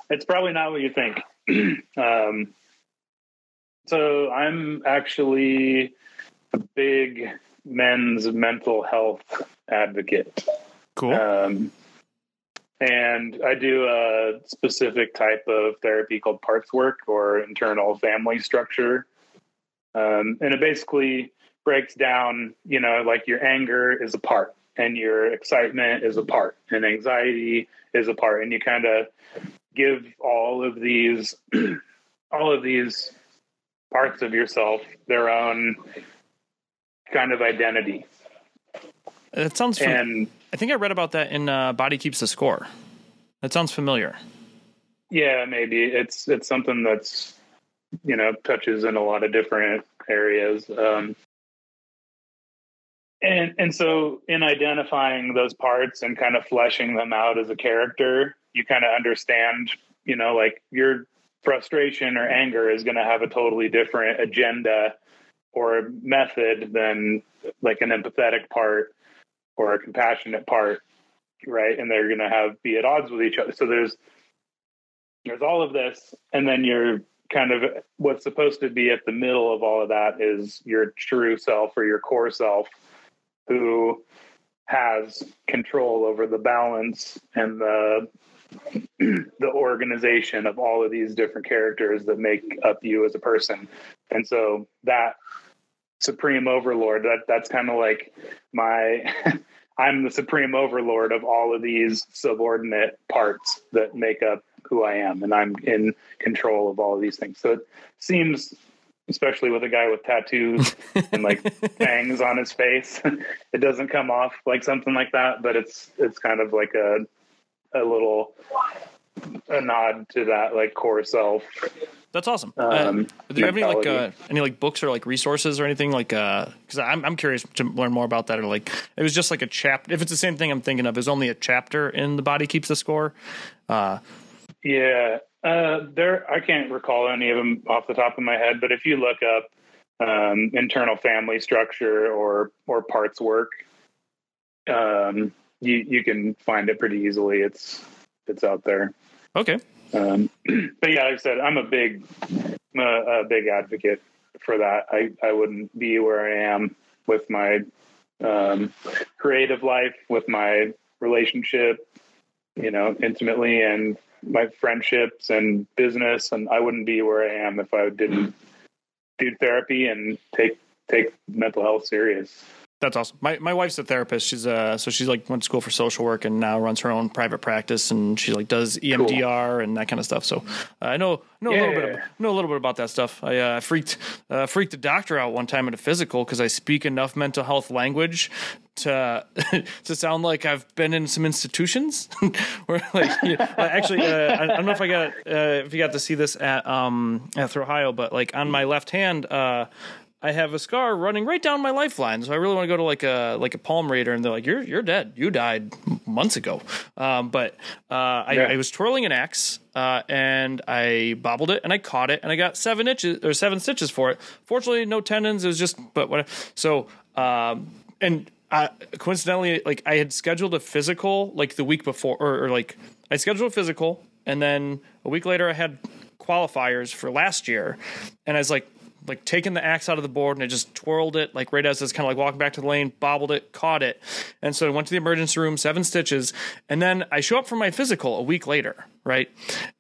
Speaker 2: it's probably not what you think. um, so I'm actually a big men's mental health advocate.
Speaker 1: Cool. Um,
Speaker 2: and I do a specific type of therapy called parts work or internal family structure. Um, and it basically breaks down, you know, like your anger is a part and your excitement is a part and anxiety is a part. And you kind of give all of these, all of these parts of yourself their own kind of identity.
Speaker 1: It sounds. Fam- and I think I read about that in uh, Body Keeps the Score. That sounds familiar.
Speaker 2: Yeah, maybe it's it's something that's you know touches in a lot of different areas. Um, and and so in identifying those parts and kind of fleshing them out as a character, you kind of understand, you know, like your frustration or anger is going to have a totally different agenda or method than like an empathetic part or a compassionate part right and they're going to have be at odds with each other so there's there's all of this and then you're kind of what's supposed to be at the middle of all of that is your true self or your core self who has control over the balance and the the organization of all of these different characters that make up you as a person. And so that supreme overlord, that that's kind of like my I'm the supreme overlord of all of these subordinate parts that make up who I am and I'm in control of all of these things. So it seems especially with a guy with tattoos and like fangs on his face. it doesn't come off like something like that, but it's it's kind of like a a little a nod to that like core self.
Speaker 1: That's awesome. Uh, um, uh, do you have any like uh, any like books or like resources or anything like? Because uh, I'm I'm curious to learn more about that. Or like it was just like a chapter. If it's the same thing I'm thinking of, is only a chapter in the body keeps the score. Uh,
Speaker 2: yeah, uh, there I can't recall any of them off the top of my head. But if you look up um, internal family structure or or parts work, um, you you can find it pretty easily. It's it's out there.
Speaker 1: Okay.
Speaker 2: Um, but yeah, like I said, I'm a big a, a, big advocate for that. I I wouldn't be where I am with my um, creative life, with my relationship, you know, intimately and my friendships and business, and I wouldn't be where I am if I didn't do therapy and take take mental health serious.
Speaker 1: That's awesome. My my wife's a therapist. She's uh so she's like went to school for social work and now runs her own private practice and she like does EMDR cool. and that kind of stuff. So uh, I know know yeah. a little bit about, know a little bit about that stuff. I uh, freaked uh, freaked a doctor out one time at a physical because I speak enough mental health language to to sound like I've been in some institutions. Where like actually, uh, I, I, don't know if I got uh, if you got to see this at um at Ohio, but like on my left hand. I have a scar running right down my lifeline. So I really want to go to like a like a palm reader, and they're like, "You're you're dead. You died months ago." Um, but uh, I, yeah. I, was twirling an axe, uh, and I bobbled it, and I caught it, and I got seven inches or seven stitches for it. Fortunately, no tendons. It was just, but what? So um, and uh, coincidentally, like I had scheduled a physical like the week before, or, or like I scheduled a physical, and then a week later I had qualifiers for last year, and I was like like taking the axe out of the board and it just twirled it like right as it's kind of like walking back to the lane, bobbled it, caught it. And so I went to the emergency room, seven stitches. And then I show up for my physical a week later, right?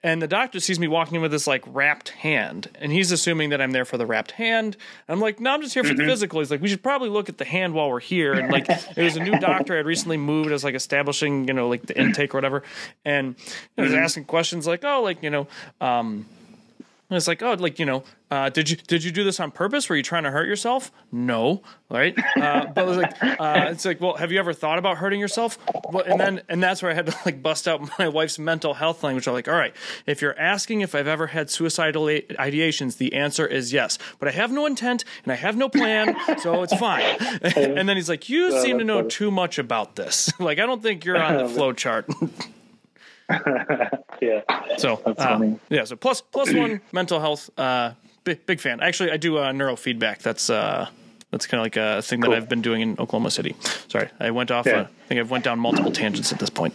Speaker 1: And the doctor sees me walking in with this like wrapped hand and he's assuming that I'm there for the wrapped hand. I'm like, no, I'm just here for mm-hmm. the physical. He's like, we should probably look at the hand while we're here. And like, it was a new doctor. I'd recently moved as like establishing, you know, like the intake or whatever. And he was mm-hmm. asking questions like, oh, like, you know, um, and it's like, oh, like you know, uh, did you did you do this on purpose? Were you trying to hurt yourself? No, right? Uh, but it's like, uh, it's like, well, have you ever thought about hurting yourself? Well, and then and that's where I had to like bust out my wife's mental health language. I'm like, all right, if you're asking if I've ever had suicidal ideations, the answer is yes. But I have no intent and I have no plan, so it's fine. and then he's like, you seem to know too much about this. like, I don't think you're on the flow chart.
Speaker 2: yeah.
Speaker 1: So uh, yeah. So plus plus one mental health. Uh, big big fan. Actually, I do uh, neurofeedback. That's uh, that's kind of like a thing cool. that I've been doing in Oklahoma City. Sorry, I went off. Yeah. Uh, I think I've went down multiple tangents at this point.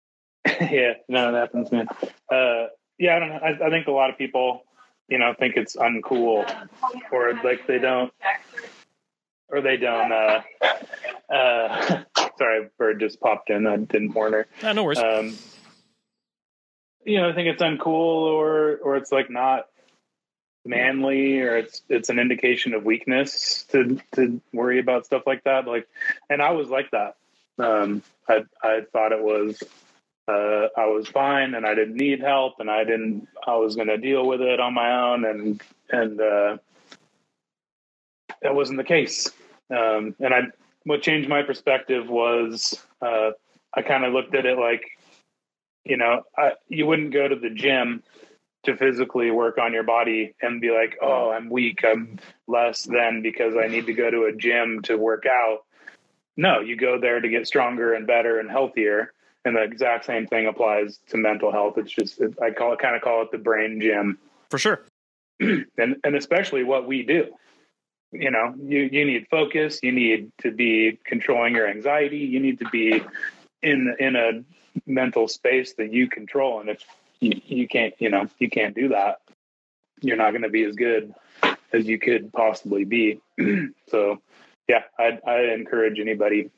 Speaker 2: yeah, no, it happens, man. Uh, yeah, I don't know. I, I think a lot of people, you know, think it's uncool, or like they don't, or they don't. Uh, uh, sorry, bird just popped in. I didn't warn her.
Speaker 1: Uh, no worries. Um,
Speaker 2: you know, I think it's uncool or or it's like not manly or it's it's an indication of weakness to to worry about stuff like that. Like and I was like that. Um I I thought it was uh I was fine and I didn't need help and I didn't I was gonna deal with it on my own and and uh that wasn't the case. Um and I what changed my perspective was uh I kind of looked at it like you know, I, you wouldn't go to the gym to physically work on your body and be like, oh, I'm weak, I'm less than because I need to go to a gym to work out. No, you go there to get stronger and better and healthier. And the exact same thing applies to mental health. It's just, it, I call it kind of call it the brain gym.
Speaker 1: For sure.
Speaker 2: and, and especially what we do. You know, you, you need focus. You need to be controlling your anxiety. You need to be in, in a mental space that you control. And if you, you can't, you know, you can't do that, you're not going to be as good as you could possibly be. so, yeah, I I encourage anybody.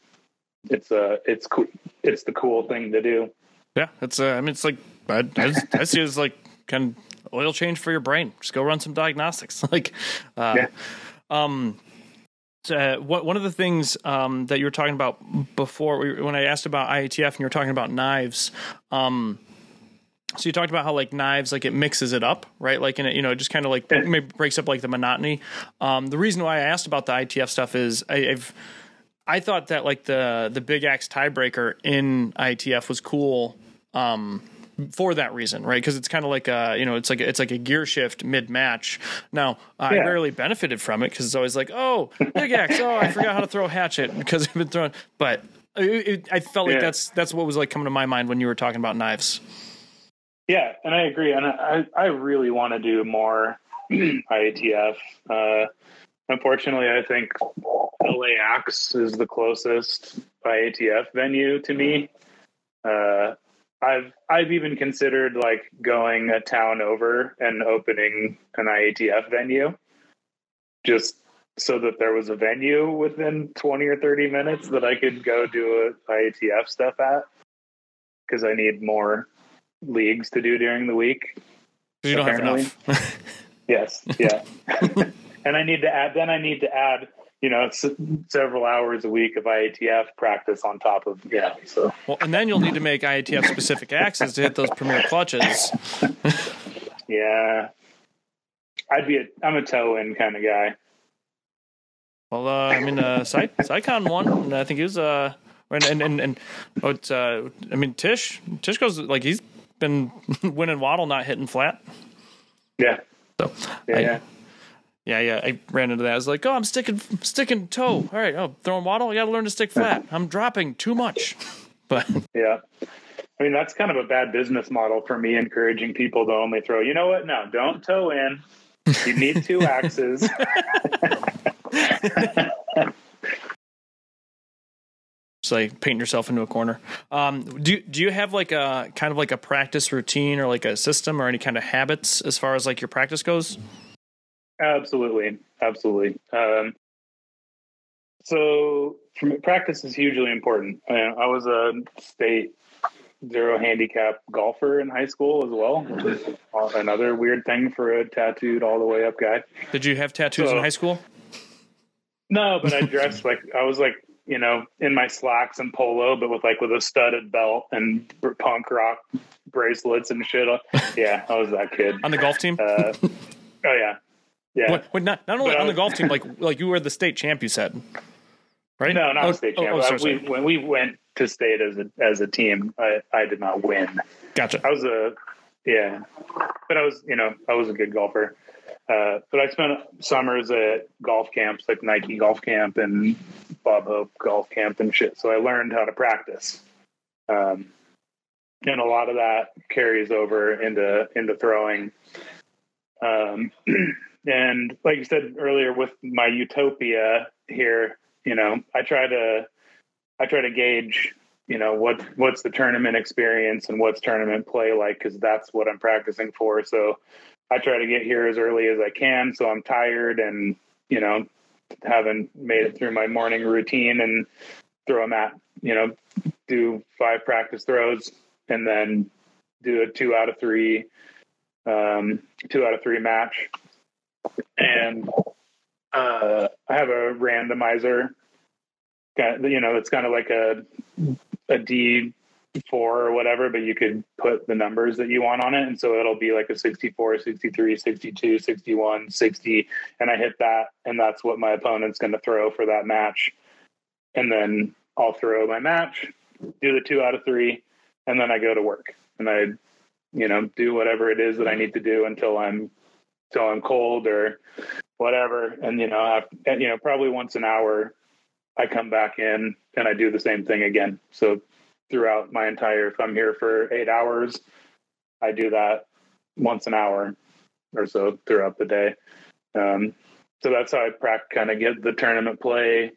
Speaker 2: It's a uh, it's cool. It's the cool thing to do.
Speaker 1: Yeah, it's. Uh, I mean, it's like I, I, I see it as like kind of oil change for your brain. Just go run some diagnostics. like, uh, yeah. um, uh, one of the things um, that you were talking about before, when I asked about IATF and you were talking about knives, um, so you talked about how like knives, like it mixes it up, right? Like, in it, you know, it just kind of like maybe breaks up like the monotony. Um, the reason why I asked about the IATF stuff is I, I've, I thought that like the the big axe tiebreaker in IATF was cool. Um, for that reason, right? Because it's kind of like a you know it's like it's like a gear shift mid match. Now I rarely benefited from it because it's always like oh big axe oh I forgot how to throw a hatchet because I've been throwing. But it, it, I felt like yeah. that's that's what was like coming to my mind when you were talking about knives.
Speaker 2: Yeah, and I agree, and I I really want to do more IATF. Uh, unfortunately, I think LAX is the closest IATF venue to me. Uh, I've I've even considered like going a town over and opening an IATF venue, just so that there was a venue within twenty or thirty minutes that I could go do a IATF stuff at, because I need more leagues to do during the week.
Speaker 1: You don't apparently. have enough.
Speaker 2: yes. Yeah. and I need to add. Then I need to add. You know, several hours a week of IATF practice on top of yeah. So
Speaker 1: well, and then you'll need to make IATF specific axes to hit those premier clutches.
Speaker 2: yeah, I'd be a I'm a toe in kind of guy.
Speaker 1: Well, uh, I mean, uh, Cy- Sycon won, and I think he was uh, and and and, and oh, it's, uh, I mean, Tish Tish goes like he's been winning WATL, not hitting flat.
Speaker 2: Yeah.
Speaker 1: So
Speaker 2: yeah,
Speaker 1: I,
Speaker 2: yeah.
Speaker 1: Yeah, yeah. I ran into that. I was like, "Oh, I'm sticking, sticking toe. All right, oh, throwing WATL. I got to learn to stick flat. I'm dropping too much." But
Speaker 2: yeah, I mean that's kind of a bad business model for me, encouraging people to only throw. You know what? No, don't toe in. You need two axes.
Speaker 1: Just like painting yourself into a corner. Um, do do you have like a kind of like a practice routine or like a system or any kind of habits as far as like your practice goes?
Speaker 2: Absolutely, absolutely. Um, so from, practice is hugely important. Uh, I was a state zero handicap golfer in high school as well, which is another weird thing for a tattooed all the way up guy.
Speaker 1: Did you have tattoos so, in high school?
Speaker 2: No, but I dressed like I was like you know in my slacks and polo, but with like with a studded belt and punk rock bracelets and shit. Yeah, I was that kid
Speaker 1: on the golf team.
Speaker 2: Uh, oh yeah, yeah.
Speaker 1: Wait, wait, not not only but on was, the golf team, like like you were the state champ. You said, right?
Speaker 2: No, not oh, state champ. Oh, oh, sorry, sorry. We, when we went to state as a as a team, I, I did not win.
Speaker 1: Gotcha.
Speaker 2: I was a yeah, but I was you know I was a good golfer. Uh, but I spent summers at golf camps like Nike Golf Camp and Bob Hope Golf Camp and shit. So I learned how to practice. Um, and a lot of that carries over into into throwing. Um, and like you said earlier, with my utopia here, you know, I try to I try to gauge, you know, what what's the tournament experience and what's tournament play like because that's what I'm practicing for. So I try to get here as early as I can, so I'm tired and you know haven't made it through my morning routine and throw a mat. You know, do five practice throws and then do a two out of three, um, two out of three match. And uh, I have a randomizer. You know, it's kind of like a a D four or whatever, but you could put the numbers that you want on it. And so it'll be like a 64, 63, 62, 61, 60. And I hit that. And that's what my opponent's going to throw for that match. And then I'll throw my match, do the two out of three, and then I go to work and I, you know, do whatever it is that I need to do until I'm, until I'm cold or whatever. And, you know, I've, you know, probably once an hour, I come back in and I do the same thing again. So throughout my entire if i'm here for eight hours i do that once an hour or so throughout the day um, so that's how i pra- kind of get the tournament play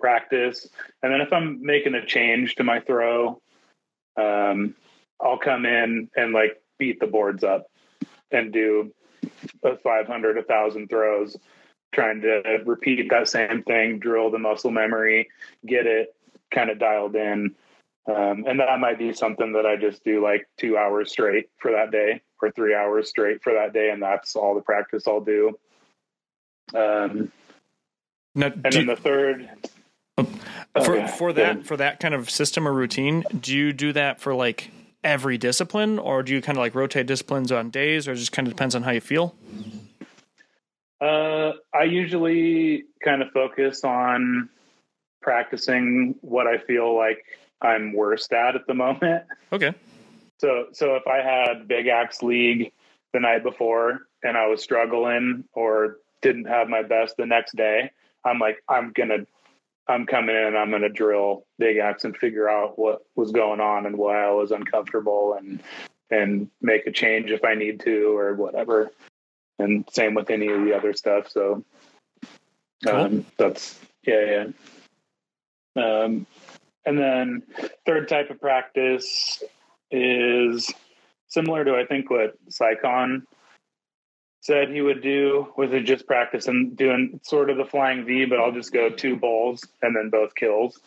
Speaker 2: practice and then if i'm making a change to my throw um, i'll come in and like beat the boards up and do 500 a thousand throws trying to repeat that same thing drill the muscle memory get it kind of dialed in um, and that might be something that I just do like two hours straight for that day or three hours straight for that day. And that's all the practice I'll do. Um, now, and then the third.
Speaker 1: Oh, for, for that, for that kind of system or routine, do you do that for like every discipline or do you kind of like rotate disciplines on days or just kind of depends on how you feel?
Speaker 2: Uh, I usually kind of focus on practicing what I feel like I'm worst at at the moment.
Speaker 1: Okay.
Speaker 2: So so if I had Big Axe League the night before and I was struggling or didn't have my best the next day, I'm like I'm gonna I'm coming in and I'm gonna drill Big Axe and figure out what was going on and why I was uncomfortable and and make a change if I need to or whatever. And same with any of the other stuff. So um, cool. that's yeah, yeah. Um, and then third type of practice is similar to I think what Sycon said he would do was it just practice and doing sort of the flying V, but I'll just go two bowls and then both kills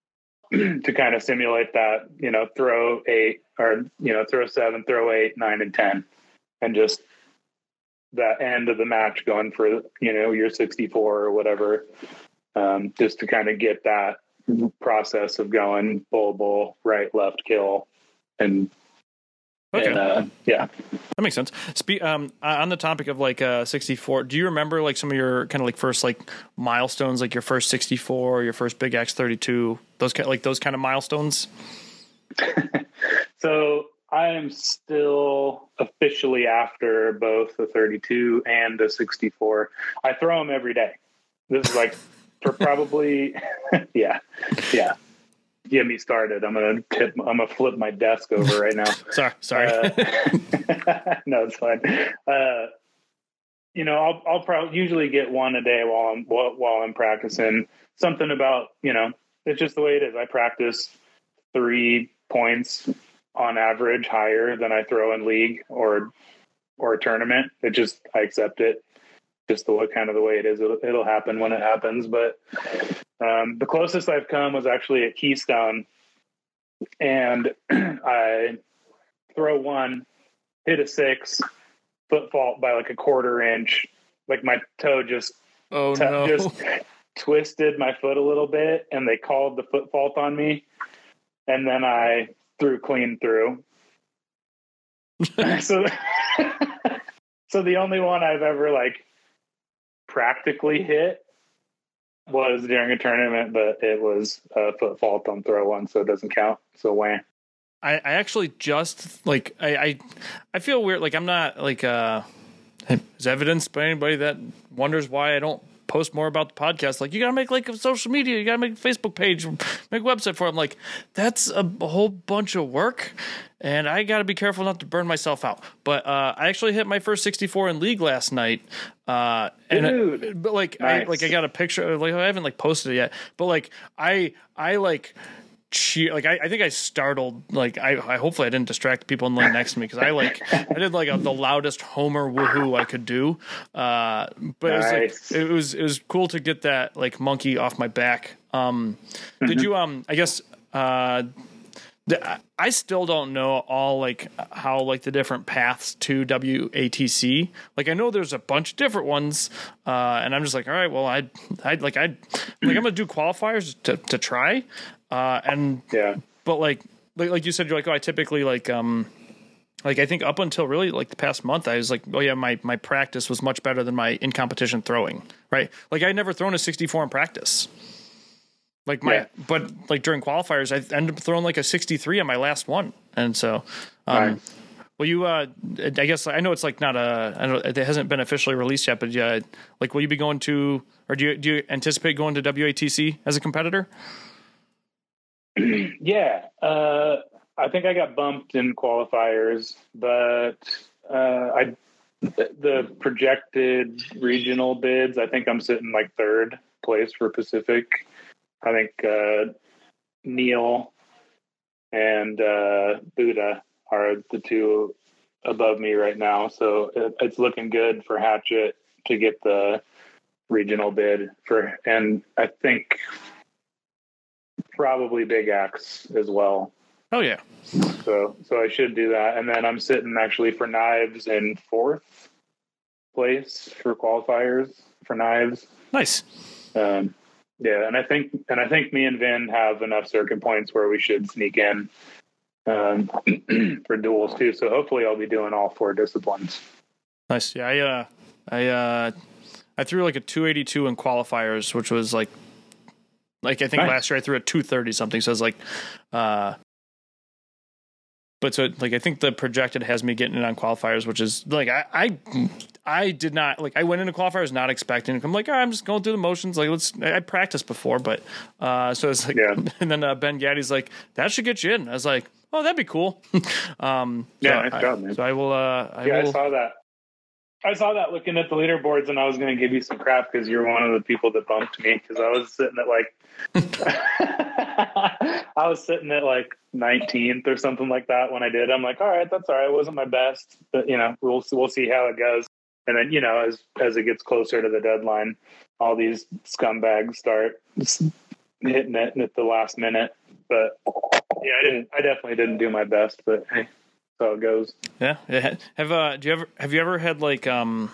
Speaker 2: to kind of simulate that, you know, throw eight or you know, throw seven, throw eight, nine, and ten, and just that end of the match going for you know your 64 or whatever, um, just to kind of get that process of going bull, bull, right, left, kill, and
Speaker 1: Okay.
Speaker 2: and, uh, yeah.
Speaker 1: That makes sense. Spe- um, on the topic of like uh, 64, do you remember like some of your kind of like first like milestones, like your first 64, your first big axe 32, those kind like those kind of milestones?
Speaker 2: So I am still officially after both the 32 and the 64. I throw them every day. This is like for probably, yeah, yeah. Get me started. I'm gonna tip. I'm gonna flip my desk over right now.
Speaker 1: Sorry, sorry.
Speaker 2: Uh, no, it's fine. Uh, you know, I'll I'll probably usually get one a day while I'm while, while I'm practicing. Something about you know, it's just the way it is. I practice three points on average higher than I throw in league or or a tournament. It just I accept it. Just the what kind of the way it is. It'll, it'll happen when it happens. But um, the closest I've come was actually at Keystone, and I throw one, hit a six, foot fault by like a quarter inch. Like my toe just
Speaker 1: oh
Speaker 2: t-
Speaker 1: no.
Speaker 2: just twisted my foot a little bit, and they called the foot fault on me, and then I threw clean through. so, so the only one I've ever like practically hit was during a tournament, but it was a foot fault on throw one, so it doesn't count. So wham.
Speaker 1: I, I actually just like I, I I feel weird like I'm not like uh is evidence by anybody that wonders why I don't post more about the podcast. Like you gotta make like a social media you gotta make a facebook page make a website for it. I'm like that's a whole bunch of work and i gotta be careful not to burn myself out. But uh i actually hit my first 64 in league last night uh and
Speaker 2: Dude.
Speaker 1: it, but like i like i got a picture like i haven't like posted it yet but like i i like cheer like I, I think I startled like I, I hopefully I didn't distract people in the lane next to me because I like I did like a, the loudest Homer woohoo I could do. Uh, but it was like it was it was cool to get that like monkey off my back. Um, Did you um I guess uh I still don't know all like how like the different paths to WATC. Like I know there's a bunch of different ones, uh, and I'm just like, all right, well, I, I like I, like I'm gonna do qualifiers to to try, uh, and
Speaker 2: Yeah.
Speaker 1: but like like like you said, you're like, oh, I typically like um like I think up until really like the past month, I was like, oh yeah, my my practice was much better than my in competition throwing, right? Like I never thrown a 64 in practice. Like my,
Speaker 2: Yeah.
Speaker 1: but like during qualifiers, I ended up throwing like a 63 on my last one, and so, um,
Speaker 2: Nice.
Speaker 1: will you? Uh, I guess I know it's like not a, I don't, it hasn't been officially released yet, but yeah, like will you be going to, or do you do you anticipate going to WATC as a competitor?
Speaker 2: Yeah, uh, I think I got bumped in qualifiers, but uh, I the projected regional bids. I think I'm sitting like third place for Pacific. I think uh, Neil and uh, Buddha are the two above me right now, so it, it's looking good for Hatchet to get the regional bid for, and I think probably Big Axe as well.
Speaker 1: Oh yeah,
Speaker 2: So so I should do that. And then I'm sitting actually for knives in fourth place for qualifiers for knives.
Speaker 1: nice.
Speaker 2: Um, yeah, and I think and I think me and Vin have enough circuit points where we should sneak in um, for duels too. So hopefully I'll be doing all four disciplines.
Speaker 1: Nice. Yeah, I uh I uh I threw like a 282 in qualifiers, which was like like I think last year I threw a 230 something. So it's like uh but so like I think the projected has me getting it on qualifiers, which is like I I I did not like I went into qualifiers not expecting. I'm like, oh, I'm just going through the motions. Like let's I I practiced before, but uh so it's like
Speaker 2: Yeah.
Speaker 1: and then uh, Ben Gaddy's like that should get you in. I was like, oh, that'd be cool. um so
Speaker 2: Yeah, nice
Speaker 1: I,
Speaker 2: job, man.
Speaker 1: So I will uh I
Speaker 2: yeah,
Speaker 1: will
Speaker 2: I saw that. I saw that looking at the leaderboards, and I was going to give you some crap because you're one of the people that bumped me because I was sitting at like, I was sitting at like 19th or something like that when I did. I'm like, all right, that's all right. It wasn't my best, but you know, we'll we'll see how it goes. And then you know, as as it gets closer to the deadline, all these scumbags start hitting it at the last minute. But yeah, I didn't. I definitely didn't do my best. But hey, so it goes.
Speaker 1: Yeah. Have uh, do you ever have you ever had like um,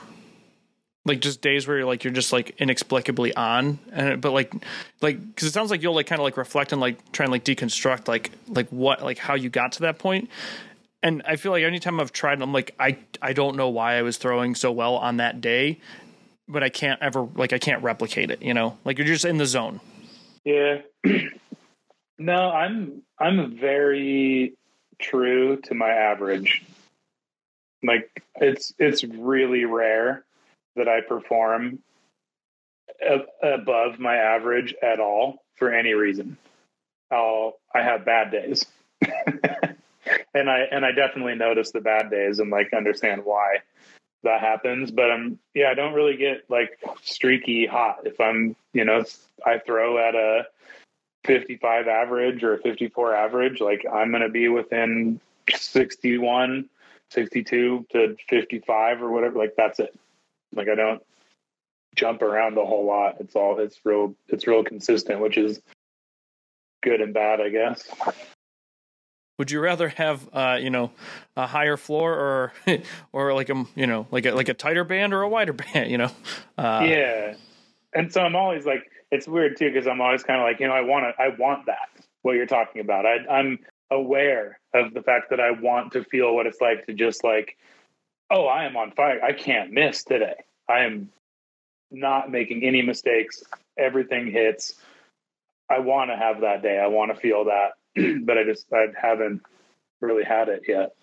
Speaker 1: like just days where you're like you're just like inexplicably on, and but like like because it sounds like you'll like kind of like reflect and like try and like deconstruct like like what like how you got to that. And I feel like anytime I've tried, I'm like I I don't know why I was throwing so well on that day, but I can't ever like I can't replicate it. You know, like you're just in the zone.
Speaker 2: Yeah. no, I'm I'm very true to my average. Like it's it's really rare that I perform above my average at all for any reason. I'll I have bad days. and I and I definitely notice the bad days and like understand why that happens. But I'm yeah, I don't really get like streaky hot if I'm you know I throw at a 55 average or a 54 average. Like I'm going to be within 61, 62 to 55 or whatever. Like that's it. Like I don't jump around a whole lot. It's all it's real it's real consistent, which is good and bad, I guess.
Speaker 1: Would you rather have, uh, you know, a higher floor or, or like a, you know, like a like a tighter band or a wider band? You know.
Speaker 2: Uh, yeah, and so I'm always like, it's weird too because I'm always kind of like, you know, I want to, I want that. What you're talking about, I, I'm aware of the fact that I want to feel what it's like to just like, oh, I am on fire. I can't miss today. I am not making any mistakes. Everything hits. I want to have that day. I want to feel that but I just I haven't really had it yet.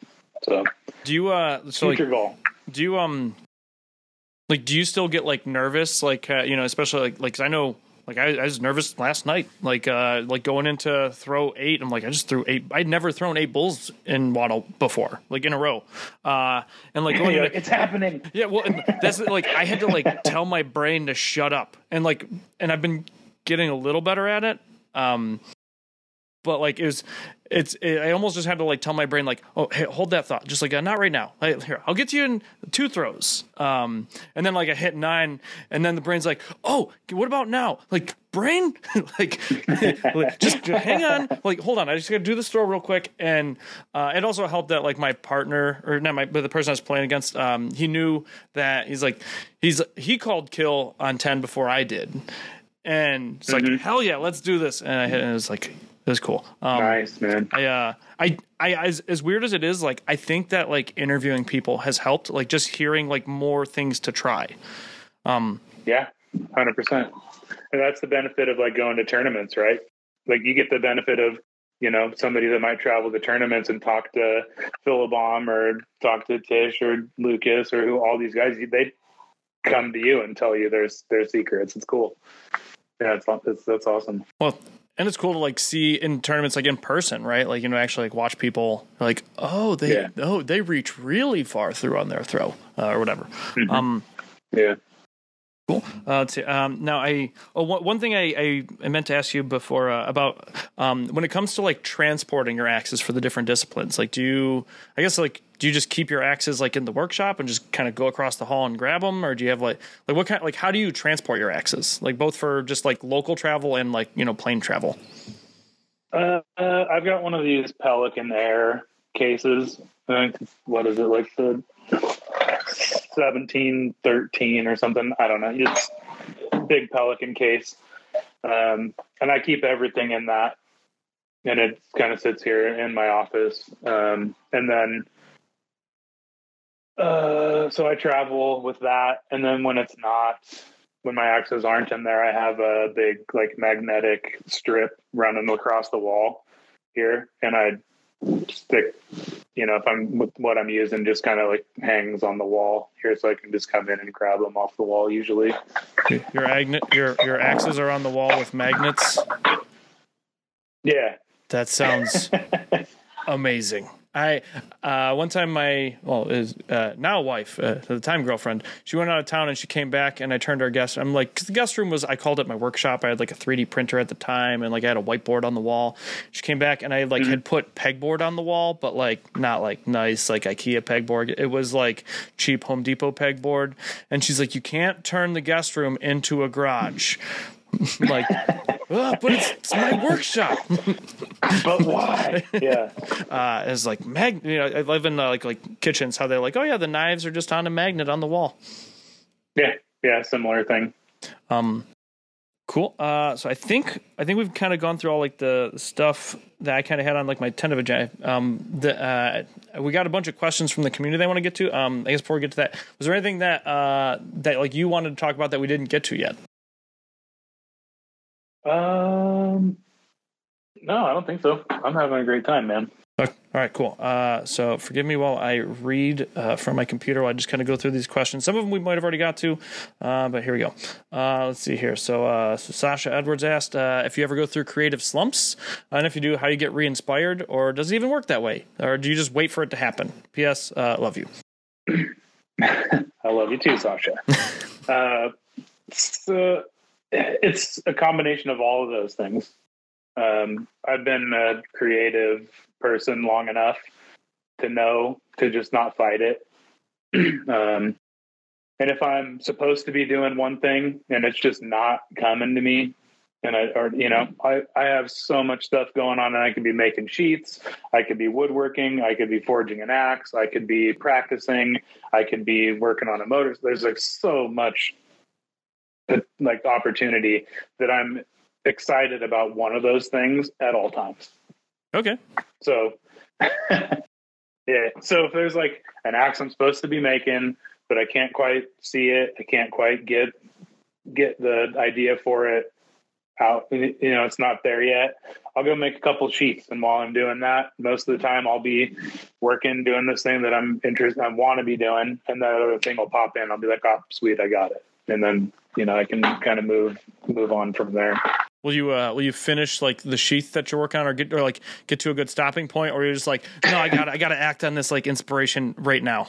Speaker 2: So
Speaker 1: do you uh so
Speaker 2: future
Speaker 1: like,
Speaker 2: goal?
Speaker 1: Do you um like do you still get like nervous like uh, you know especially like like cause I know like I, I, was nervous last night like uh like going into throw eight. I'm like I just threw eight. I'd never thrown eight bulls in WATL before like in a row. Uh and like going
Speaker 2: into, it's happening.
Speaker 1: Yeah well that's like I had to like tell my brain to shut up. And like and I've been getting a little better at it. Um but like it was it's it, i almost just had to like tell my brain like oh hey hold that thought just like uh, not right now. Hey, here i'll get to you in two throws. Um and then like i hit nine and then the brain's like oh what about now? Like brain? Like, just hang on. Like hold on i just gotta do this throw real quick. And uh it also helped that like my partner or not my but the person i was playing against um he knew that he's like he's he called kill on 10 before i did. And it's mm-hmm. like hell yeah let's do this. And i hit and it was like it was cool.
Speaker 2: Um, nice man.
Speaker 1: I, uh, I, I, as, as weird as it is, like I think that like interviewing people has helped. Like just hearing like more things to try. Um,
Speaker 2: yeah, hundred percent. And that's the benefit of like going to tournaments, right? Like you get the benefit of you know somebody that might travel to tournaments and talk to Philibom or talk to Tish or Lucas or who all these guys. They come to you and tell you there's their secrets. It's cool. Yeah, it's, it's that's awesome.
Speaker 1: Well, and it's cool to like see in tournaments like in person, right? Like you know, actually like watch people like, oh, they yeah. oh they reach really far through on their throw uh, or whatever.
Speaker 2: Mm-hmm. Um, yeah.
Speaker 1: Cool. Uh, um, now, I oh, one thing I, I, meant to ask you before uh, about um, when it comes to like transporting your axes for the different disciplines. Like, do you? I guess like do you just keep your axes like in the workshop and just kind of go across the hall and grab them, or do you have like like what kind like how do you transport your axes? Like both for just like local travel and like you know plane travel.
Speaker 2: Uh, uh, I've got one of these Pelican Air cases. I think what is it like the seventeen thirteen or something? I don't know. It's big Pelican case, um, and I keep everything in that, and it kind of sits here in my office. Um, and then uh, so I travel with that, and then when it's not, when my axes aren't in there, I have a big like magnetic strip running across the wall here, and I stick, you know, if I'm with what I'm using, just kind of like hangs on the wall here, so I can just come in and grab them off the wall. Usually,
Speaker 1: your agnet, your your axes are on the wall with magnets.
Speaker 2: Yeah,
Speaker 1: that sounds amazing. I uh, one time my well is uh, now wife uh, at the time girlfriend. She went out of town and she came back and I turned our guest. I'm like cause the guest room was I called it my workshop. I had like a 3D printer at the time and like I had a whiteboard on the wall. She came back and I like mm-hmm. had put pegboard on the wall but like not like nice like IKEA pegboard. It was like cheap Home Depot pegboard. And she's like you can't turn the guest room into a garage like "Ugh, but it's, it's my workshop.
Speaker 2: but why? Yeah.
Speaker 1: Uh, it's like mag. You know, I live in uh, like like kitchens. How they're like, oh yeah, the knives are just on a magnet on the wall.
Speaker 2: Yeah. Yeah. Similar thing.
Speaker 1: Um, cool. Uh, so I think I think we've kind of gone through all like the stuff that I kind of had on like my tentative agenda. Um, the uh, we got a bunch of questions from the community I want to get to. Um, I guess before we get to that, was there anything that uh that like you wanted to talk about that we didn't get to yet?
Speaker 2: Um, no, I don't think so. I'm having a great time, man.
Speaker 1: Okay. All right, cool. Uh, so forgive me while I read uh, from my computer. While I just kind of go through these questions. Some of them we might have already got to, uh, but here we go. Uh, let's see here. So, uh, so Sasha Edwards asked uh, if you ever go through creative slumps, and if you do, how you get re-inspired, or does it even work that way, or do you just wait for it to happen? P.S. love you.
Speaker 2: I love you too, Sasha. so it's a combination of all of those things. Um, I've been a creative person long enough to know to just not fight it. um, and if I'm supposed to be doing one thing and it's just not coming to me, and I, or you know, I, I have so much stuff going on, and I could be making sheets, I could be woodworking, I could be forging an axe, I could be practicing, I could be working on a motor. There's like so much like opportunity that I'm excited about one of those things at all times.
Speaker 1: Okay.
Speaker 2: So, yeah. So if there's like an axe I'm supposed to be making, but I can't quite see it, I can't quite get get the idea for it out. You know, it's not there yet. I'll go make a couple sheets, and while I'm doing that, most of the time I'll be working doing this thing that I'm interested, I want to be doing, and that other thing will pop in. I'll be like, "Oh, sweet, I got it," and then you know I can kind of move move on from there.
Speaker 1: Will you uh, will you finish like the sheath that you're working on, or get or like get to a good stopping point, or you're just like, no, I got I got to act on this like inspiration right now.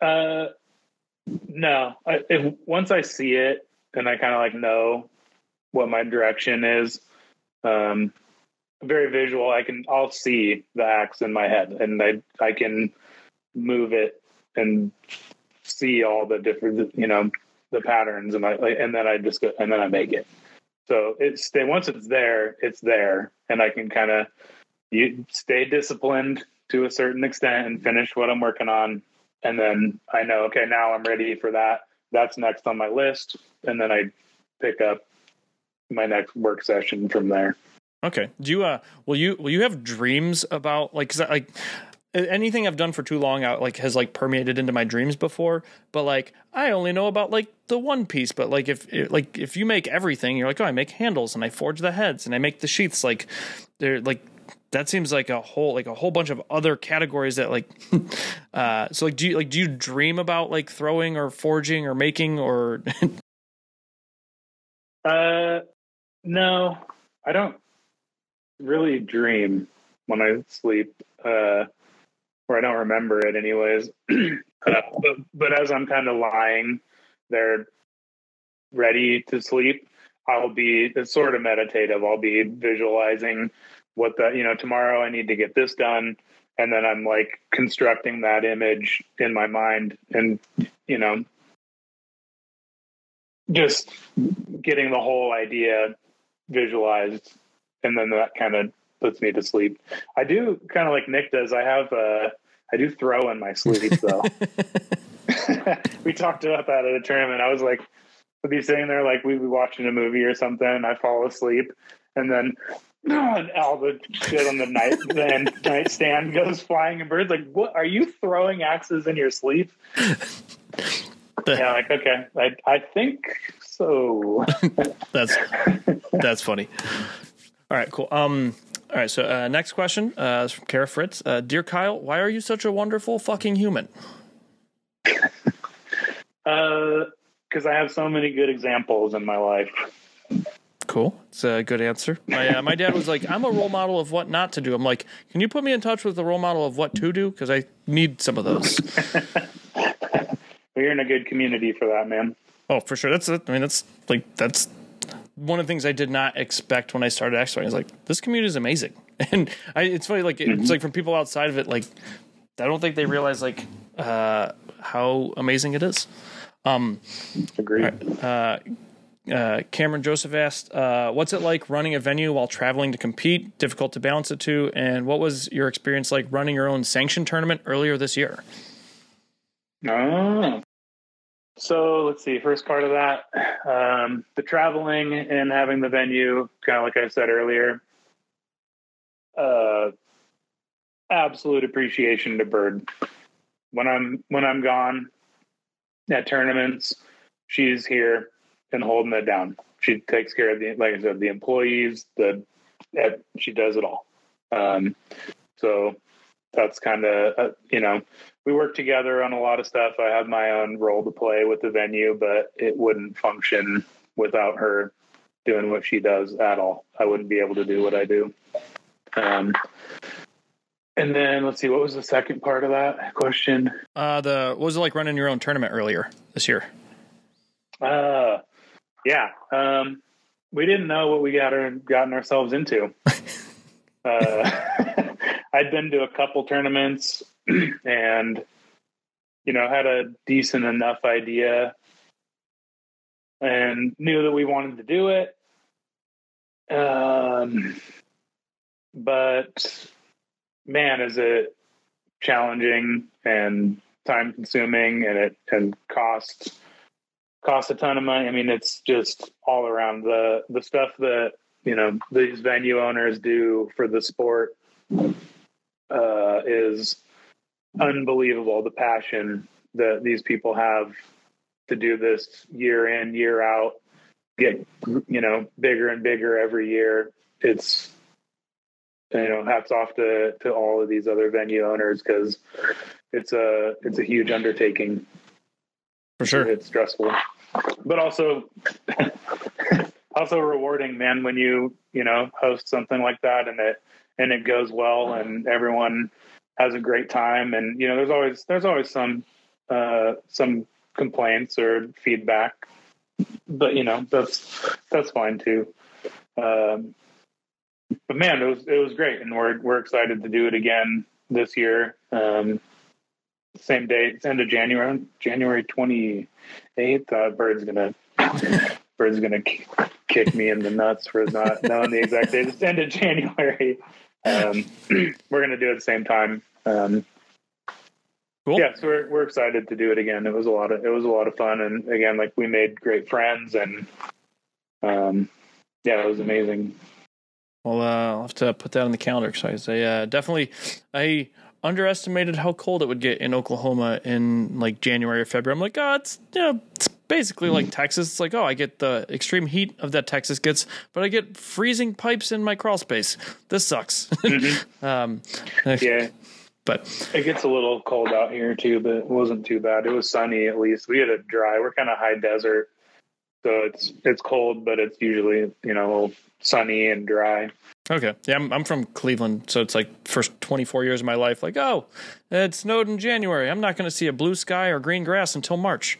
Speaker 2: Uh, no. I, if, once I see it and I kind of like know what my direction is, um, very visual. I can I'll see the axe in my head, and I I can move it and see all the different you know the patterns, and I and then I just go and then I make it. So it's once it's there, it's there, and I can kind of you stay disciplined to a certain extent and finish what I'm working on, and then I know okay now I'm ready for that. That's next on my list, and then I pick up my next work session from there.
Speaker 1: Okay. Do you uh will you will you have dreams about like cuz I, like anything I've done for too long out like has like permeated into my dreams before, but like I only know about like the one piece. But like if like if you make everything, you're like, oh, I make handles and I forge the heads and I make the sheaths. Like they're like that seems like a whole like a whole bunch of other categories that like uh so like do you like do you dream about like throwing or forging or making or
Speaker 2: uh no i don't really dream when i sleep uh or I don't remember it anyways. uh, but, but as I'm kind of lying there, ready to sleep, I'll be it's sort of meditative. I'll be visualizing what the you know tomorrow I need to get this done, and then I'm like constructing that image in my mind, and you know, just getting the whole idea visualized, and then that kind of puts me to sleep. I do kind of like Nick does. I have uh, I do throw in my sleep though. we talked about that at a tournament. I was like, I'd be sitting there like we'd be watching a movie or something. And I fall asleep, and then and all the shit on the night then nightstand goes flying, and Bird's like, what? Are you throwing axes in your sleep? yeah, like okay, I I think so.
Speaker 1: that's that's funny. All right, cool. Um, all right, so uh, next question uh, is from Kara Fritz. Uh, Dear Kyle, why are you such a wonderful fucking human?
Speaker 2: Because uh, I have so many good examples in my life.
Speaker 1: Cool. It's a good answer. My uh, my dad was like, "I'm a role model of what not to do." I'm like, "Can you put me in touch with the role model of what to do? Because I need some of those."
Speaker 2: We're in a good community for that, man.
Speaker 1: Oh, for sure. That's it. I mean, that's like that's one of the things I did not expect when I started X is like this community is amazing, and I, it's funny like it's like from people outside of it like I don't think they realize like uh, how amazing it is. Um,
Speaker 2: Agreed.
Speaker 1: Uh, uh, Cameron Joseph asked, uh, "What's it like running a venue while traveling to compete? Difficult to balance the two, and what was your experience like running your own sanction tournament earlier this year?"
Speaker 2: Oh, so let's see. First part of that, um, the traveling and having the venue, kind of like I said earlier. Uh, absolute appreciation to Bird. When I'm when I'm gone at tournaments, she's here and holding it down. She takes care of the, like I said, the employees. The she does it all. Um, so that's kind of uh, you know we work together on a lot of stuff. I have my own role to play with the venue, but it wouldn't function without her doing what she does at all. I wouldn't be able to do what I do. Um, and then let's see, what was the second part of that question?
Speaker 1: Uh, the what was it like running your own tournament earlier this year?
Speaker 2: Uh, yeah. Um, we didn't know what we got our, gotten ourselves into. uh, I'd been to a couple tournaments and, you know, had a decent enough idea and knew that we wanted to do it. Um, but man, is it challenging and time consuming and it and cost cost a ton of money. I mean, it's just all around the the stuff that you know these venue owners do for the sport uh, is unbelievable. The passion that these people have to do this year in year out, get you know bigger and bigger every year. It's you know hats off to to all of these other venue owners because it's a it's a huge undertaking.
Speaker 1: For sure,
Speaker 2: it's stressful, but also also rewarding, man. When you you know host something like that and it and it goes well and everyone has a great time and you know there's always there's always some uh, some complaints or feedback, but you know that's that's fine too. Um, but man, it was it was great, and we're we're excited to do it again this year. Um, same date, it's end of January, January twenty eighth. Uh, Bird's gonna Bird's gonna kick me in the nuts for not knowing the exact date. It's end of January. Um, we're gonna do it at the same time. Um,
Speaker 1: cool.
Speaker 2: Yeah, so we're we're excited to do it again. It was a lot of it was a lot of fun, and again, like we made great friends, and um, yeah, it was amazing.
Speaker 1: Well, uh, I'll have to put that on the calendar because I uh, definitely I underestimated how cold it would get in Oklahoma in like January or February. I'm like, oh, it's you know, it's basically like Texas. It's like, oh, I get the extreme heat of that Texas gets, but I get freezing pipes in my crawl space. This sucks. Mm-hmm. um,
Speaker 2: yeah.
Speaker 1: But
Speaker 2: it gets a little cold out here too, but it wasn't too bad. It was sunny at least. We had a dry. We're kind of high desert, so it's it's cold, but it's usually you know sunny and dry.
Speaker 1: Okay, yeah, I'm I'm from Cleveland, so it's like first 24 years of my life. Like, oh, it snowed in January. I'm not going to see a blue sky or green grass until March.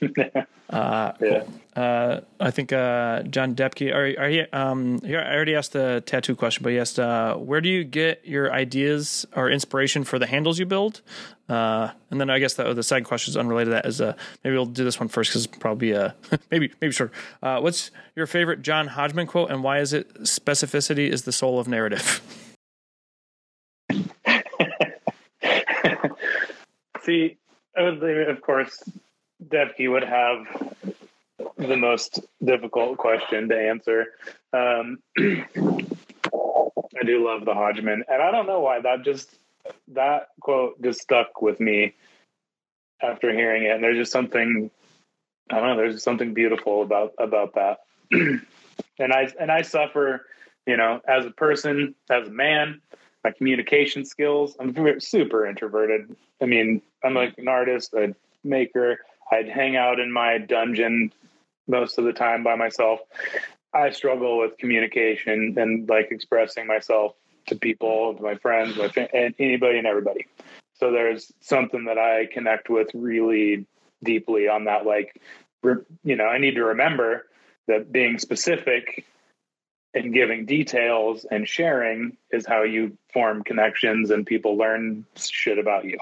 Speaker 1: uh,
Speaker 2: yeah.
Speaker 1: Uh, I think uh, John Depke. Are, are you, um, I already asked the tattoo question, but he asked, uh, where do you get your ideas or inspiration for the handles you build? Uh, and then I guess the, the second question is unrelated to that. Is uh, maybe we'll do this one first because probably uh, maybe maybe. Uh, what's your favorite John Hodgman quote, and why is it specificity is the soul of narrative?
Speaker 2: See, of course, Depke would have the most difficult question to answer. Um, I do love the Hodgman, and I don't know why that just that quote just stuck with me after hearing it. And there's just something I don't know. There's something beautiful about about that. and I and I suffer, you know, as a person, as a man, my communication skills. I'm super introverted. I mean, I'm like an artist, a maker. I'd hang out in my dungeon most of the time by myself. I struggle with communication and like expressing myself to people, to my friends, my and anybody and everybody. So there's something that I connect with really deeply on that. Like, you know, I need to remember that being specific and giving details and sharing is how you form connections and people learn shit about you.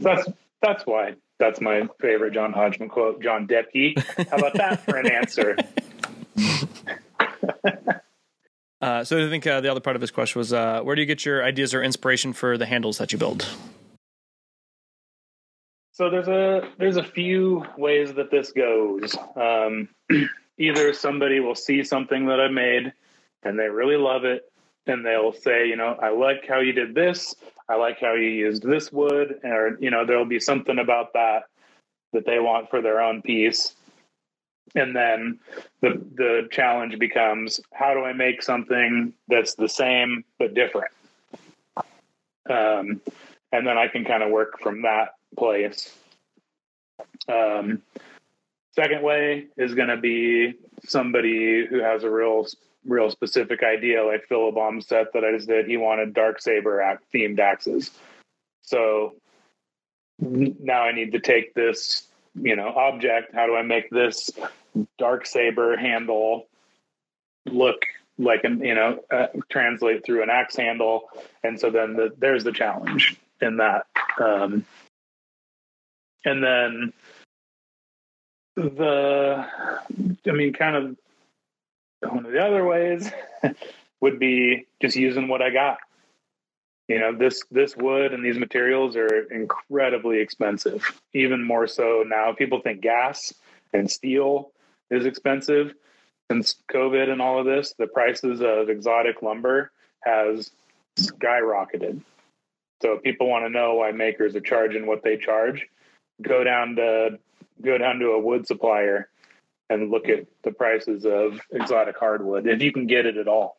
Speaker 2: So that's that's why That's my favorite John Hodgman quote. John Depke. How about that for an answer?
Speaker 1: Uh, so I think uh, the other part of his question was, uh, where do you get your ideas or inspiration for the handles that you build?
Speaker 2: So there's a there's a few ways that this goes. Um, either somebody will see something that I made and they really love it, and they'll say, you know, I like how you did this. I like how you used this wood, or you know, there'll be something about that that they want for their own piece. And then the the challenge becomes how do I make something that's the same but different? Um, and then I can kind of work from that place. Um, second way is going to be somebody who has a real real specific idea, like Philip set that I just did. He wanted dark saber themed axes, so now I need to take this you know object. How do I make this dark saber handle look like an you know uh, translate through an axe handle? And so then the, there's the challenge in that. Um, and then the, I mean, kind of one of the other ways would be just using what I got. You know, this this wood and these materials are incredibly expensive. Even more so now. People think gas and steel is expensive. Since COVID and all of this, the prices of exotic lumber has skyrocketed. So if people want to know why makers are charging what they charge. Go down to go down to a wood supplier and look at the prices of exotic hardwood if you can get it at all.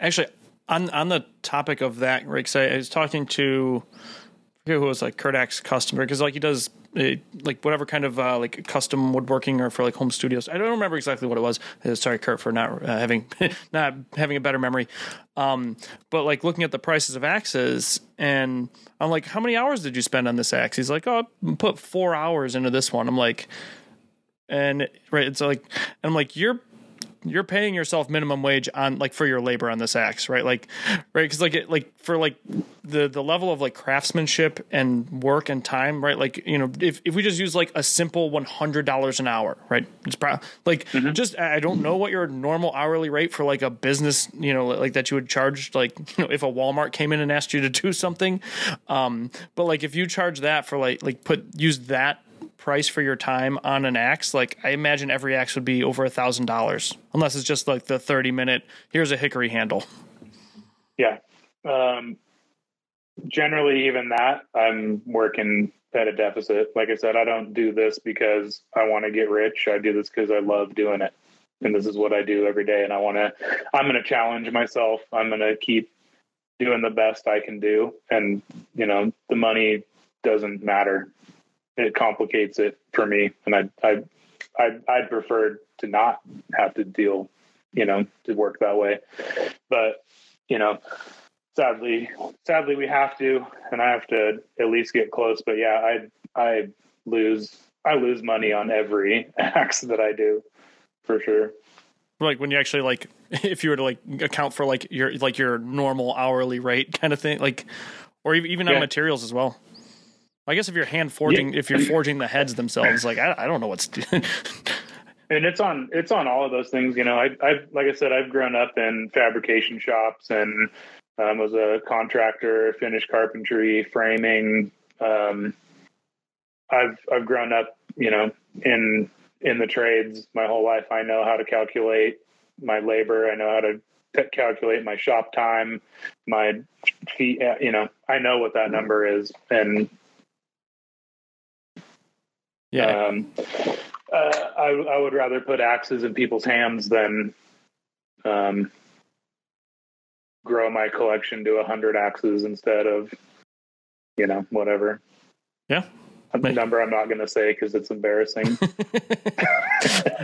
Speaker 1: Actually, on on the topic of that, Rick, I was talking to who was like Kurt Axe customer because like he does uh, like whatever kind of uh, like custom woodworking or for like home studios. I don't remember exactly what it was. Uh, sorry, Kurt, for not uh, having not having a better memory. Um, but like looking at the prices of axes, and I'm like, how many hours did you spend on this axe? He's like, oh, put four hours into this one. I'm like, and right, it's like, and I'm like, you're you're paying yourself minimum wage on like for your labor on this axe, right? Like, right? Because like it, like for like the the level of like craftsmanship and work and time, right? Like you know, if if we just use like a simple one hundred dollars an hour, right? It's pro- like mm-hmm. just I don't know what your normal hourly rate for like a business, you know, like that you would charge, like you know, if a Walmart came in and asked you to do something, um, but like if you charge that for like like put use that price for your time on an axe, like I imagine every axe would be over a thousand dollars, unless it's just like the thirty minute. Here's a hickory handle.
Speaker 2: Yeah. Um, generally, even that, I'm working at a deficit. Like I said, I don't do this because I want to get rich. I do this because I love doing it, and this is what I do every day. And I want to. I'm going to challenge myself. I'm going to keep doing the best I can do, and you know, the money doesn't matter it complicates it for me, and I I I I'd prefer to not have to deal, you know, to work that way. But you know, sadly, sadly we have to, and I have to at least get close. But yeah, I I lose I lose money on every axe that I do, for sure.
Speaker 1: Like when you actually like, if you were to like account for like your like your normal hourly rate kind of thing, like, or even on yeah. materials as well. I guess if you're hand forging, yeah. if you're forging the heads themselves, like I, I don't know what's. and
Speaker 2: it's on it's on all of those things. You know, I I like I said, I've grown up in fabrication shops and um, was a contractor, finished carpentry, framing. Um, I've I've grown up, you know, in in the trades my whole life. I know how to calculate my labor. I know how to calculate my shop time, my fee. You know, I know what that number is, and yeah. Um, uh, I, I would rather put axes in people's hands than um, grow my collection to a hundred axes instead of, you know, whatever.
Speaker 1: Yeah.
Speaker 2: A number I'm not going to say because it's embarrassing.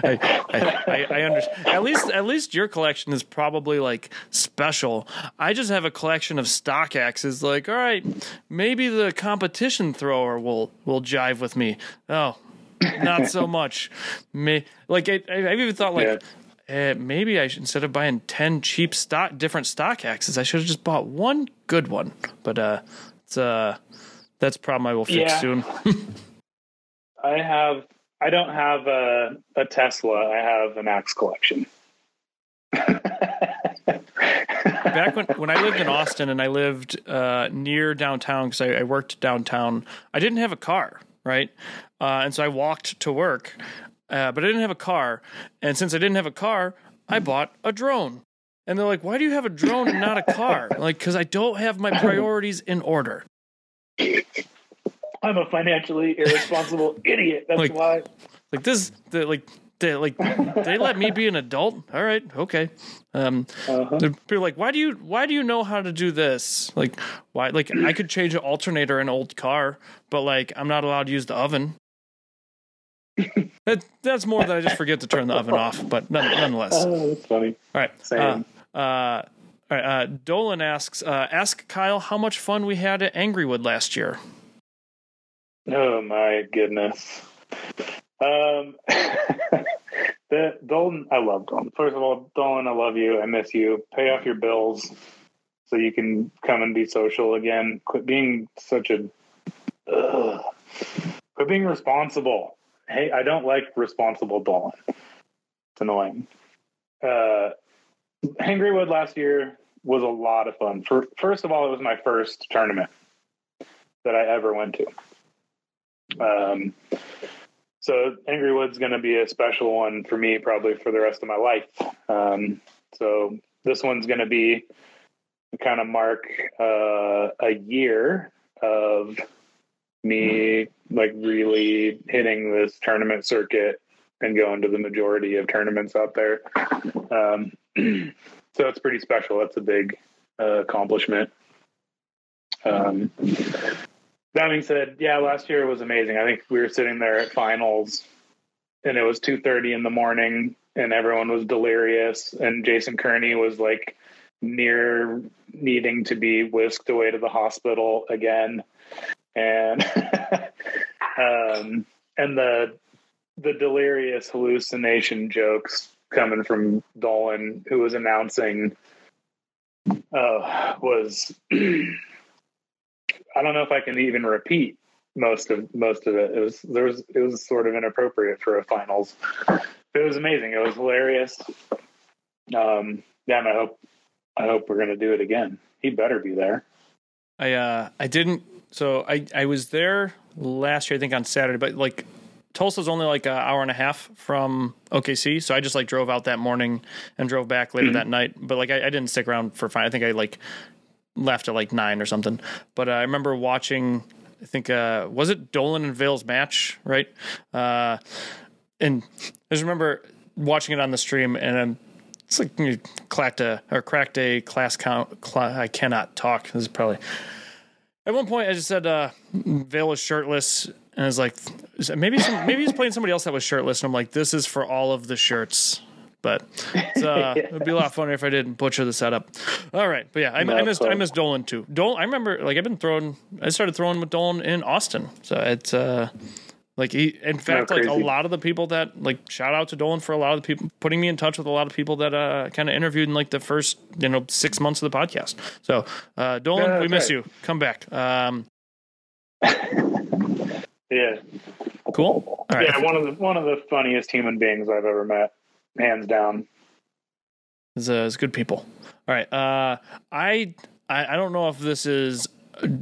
Speaker 1: I, I, I, understand. At least, at least your collection is probably like special. I just have a collection of stock axes. Like, all right, maybe the competition thrower will will jive with me. Oh, not so much. May, like I, I've even thought like. Yeah. Uh, maybe I should instead of buying ten cheap stock different stock axes, I should have just bought one good one. But uh, it's uh, That's a problem I will fix
Speaker 2: Yeah.
Speaker 1: soon.
Speaker 2: I have. I don't have a, a Tesla. I have an axe collection.
Speaker 1: Back when, when I lived in Austin and I lived uh, near downtown because I, I worked downtown, I didn't have a car, right? Uh, and so I walked to work, uh, but I didn't have a car. And since I didn't have a car, I bought a drone. And they're like, why do you have a drone and not a car? Like, because I don't have my priorities in order.
Speaker 2: I'm a financially irresponsible idiot. That's
Speaker 1: Like-
Speaker 2: why.
Speaker 1: Like this, the, like they like they let me be an adult. All right, okay. Um,
Speaker 2: Uh-huh.
Speaker 1: people like, why do you why do you know how to do this? Like, why? Like, I could change an alternator in an old car, but like, I'm not allowed to use the oven. that that's more than I just forget to turn the oven off. But none, nonetheless, all
Speaker 2: Oh, that's funny.
Speaker 1: right.
Speaker 2: Same.
Speaker 1: Uh, uh, all. Uh, Dolan asks, uh, ask Kyle how much fun we had at Angrywood last year.
Speaker 2: Oh my goodness. Um, the Dolan, I love Dolan. First of all, Dolan, I love you. I miss you. Pay off your bills so you can come and be social again. Quit being such a. Ugh. Quit being responsible. Hey, I don't like responsible Dolan. It's annoying. Uh, Angrywood last year was a lot of fun. For first of all, it was my first tournament that I ever went to. Um, so Angrywood's going to be a special one for me, probably for the rest of my life. Um, so this one's going to be kind of mark uh, a year of me like really hitting this tournament circuit and going to the majority of tournaments out there. Um, so that's pretty special. That's a big uh, accomplishment. Um, that being said, yeah, last year was amazing. I think we were sitting there at finals, and it was two thirty in the morning, and everyone was delirious, and Jason Kearney was like near needing to be whisked away to the hospital again, and um, and the the delirious hallucination jokes coming from Dolan, who was announcing, uh, was. I don't know if I can even repeat most of most of it. It was there was it was sort of inappropriate for a finals. It was amazing. It was hilarious. Um, and I hope I hope we're gonna do it again. He better be there.
Speaker 1: I uh I didn't so I I was there last year I think on Saturday but like Tulsa's only like an hour and a half from OKC so I just like drove out that morning and drove back later that night but like I, I didn't stick around for fine I think I like left at like nine or something but uh, I remember watching I think uh was it Dolan and Vale's match right uh and I just remember watching it on the stream and I'm it's like you clacked a or cracked a class count. Cla- I cannot talk. This is probably at one point I just said uh, Vale was shirtless, and I was like, maybe some, maybe he's playing somebody else that was shirtless, and I'm like, this is for all of the shirts. But it's, uh, it'd be a lot funnier if I didn't butcher the setup. All right, but yeah, I, I
Speaker 2: Not
Speaker 1: missed I missed Dolan too. Dolan, I remember like I've been throwing. I started throwing with Dolan in Austin, so it's uh, like he. In fact, like a lot of the people that like shout out to Dolan for a lot of the people putting me in touch with a lot of people that uh kind of interviewed in like the first you know six months of the podcast. So uh, Dolan,
Speaker 2: Yeah,
Speaker 1: we miss
Speaker 2: right.
Speaker 1: you. Come back. Um,
Speaker 2: Yeah,
Speaker 1: cool. Right.
Speaker 2: yeah. One of the one of the funniest human beings I've ever met, hands down.
Speaker 1: is, uh, is good people. All right. Uh, I, I I don't know if this is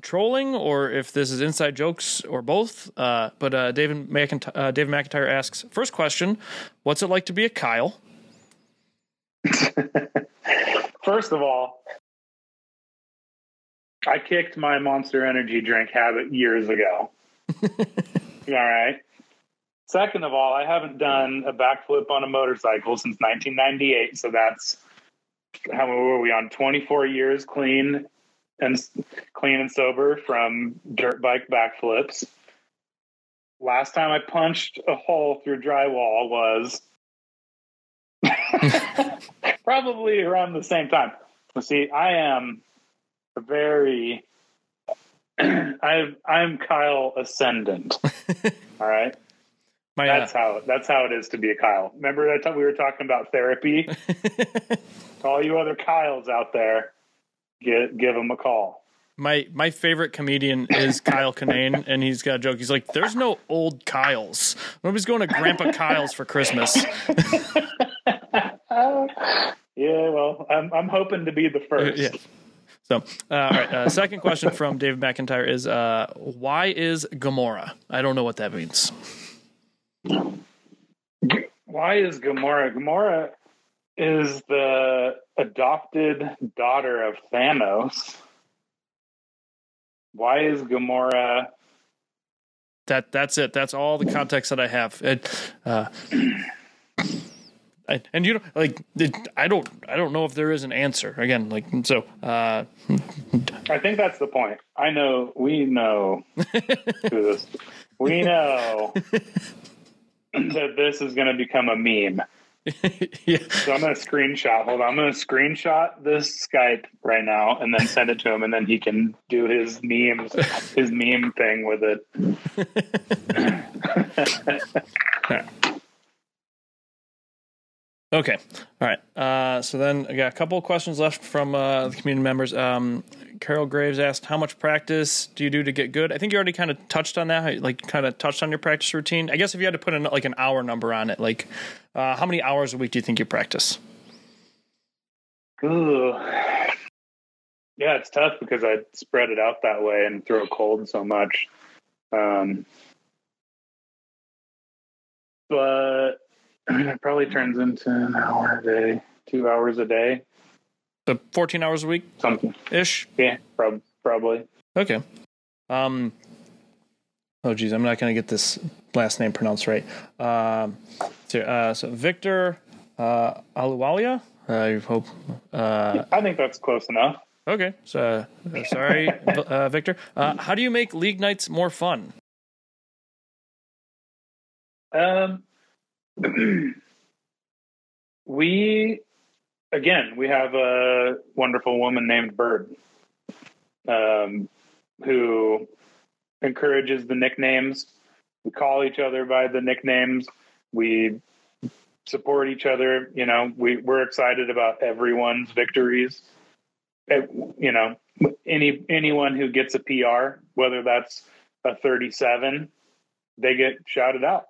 Speaker 1: trolling or if this is inside jokes or both. Uh, but uh, David McIntyre, uh, David McIntyre asks first question: What's it like to be a Kyle?
Speaker 2: First of all, I kicked my Monster Energy drink habit years ago. all right. Second of all, I haven't done a backflip on a motorcycle since 1998, so that's how were we on? 24 years clean and clean and sober from dirt bike backflips. Last time I punched a hole through drywall was probably around the same time. See, I am a very I I'm Kyle ascendant. All right.
Speaker 1: My uh,
Speaker 2: That's how that's how it is to be a Kyle. Remember that time we were talking about therapy? All you other Kyles out there, get give them a call.
Speaker 1: my my favorite comedian is Kyle Kinane, and he's got a joke. He's like, "There's no old Kyles. Nobody's going to Grandpa Kyle's for Christmas."
Speaker 2: yeah, well, I'm I'm hoping to be the first.
Speaker 1: yeah. So, uh, all right. Uh, second question from David McIntyre is, uh, "Why is Gamora?" I don't know what that means.
Speaker 2: Why is Gamora? Gamora is the adopted daughter of Thanos. Why is Gamora?
Speaker 1: That that's it. That's all the context that I have. It, uh, I, and you know, like it, I don't, I don't know if there is an answer. Again, like so. Uh,
Speaker 2: I think that's the point. I know. We know this. We know that this is going to become a meme.
Speaker 1: yeah.
Speaker 2: So I'm going to screenshot. Hold on. I'm going to screenshot this Skype right now and then send it to him, and then he can do his memes, his meme thing with it.
Speaker 1: Okay. All right. Uh, so then I got a couple of questions left from uh, the community members. Um, Carol Graves asked, "How much practice do you do to get good?" I think you already kind of touched on that. Like, kind of touched on your practice routine. I guess if you had to put like an hour number on it, like, uh, how many hours a week do you think you practice?
Speaker 2: Ooh. Yeah, it's tough because I spread it out that way and throw a cold so much. Um, but it probably turns into an hour a day, two hours a day.
Speaker 1: So 14 hours a week?
Speaker 2: Something.
Speaker 1: Ish?
Speaker 2: Yeah, prob- probably.
Speaker 1: Okay. Um, oh, geez, I'm not going to get this last name pronounced right. Um, so, uh, so Victor uh, Aluwalia? I hope. Uh,
Speaker 2: I think that's close enough.
Speaker 1: Okay. So, uh, sorry, uh, Victor. Uh, how do you make league nights more fun?
Speaker 2: Um, we again we have a wonderful woman named Bird, um, who encourages the nicknames. We call each other by the nicknames. We support each other. You know, we we're excited about everyone's victories. You know, any anyone who gets a PR, whether that's a 37, they get shouted out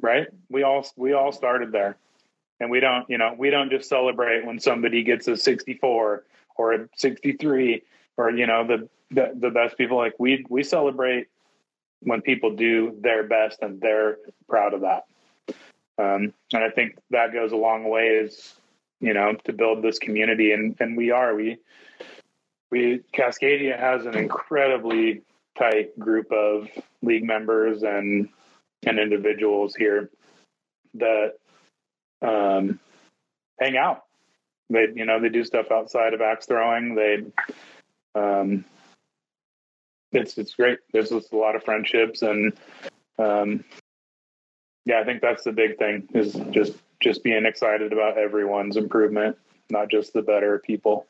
Speaker 2: right? We all we all started there, and we don't you know we don't just celebrate when somebody gets a 64 or a 63 or you know the the, the best people. Like we we celebrate when people do their best and they're proud of that. Um, and I think that goes a long ways, you know, to build this community. And and we are we we Cascadia has an incredibly tight group of league members and and individuals here that um, hang out. They, you know, they do stuff outside of axe throwing. They, um, it's it's great. There's just a lot of friendships, and um, yeah, I think that's the big thing is just just being excited about everyone's improvement, not just the better people.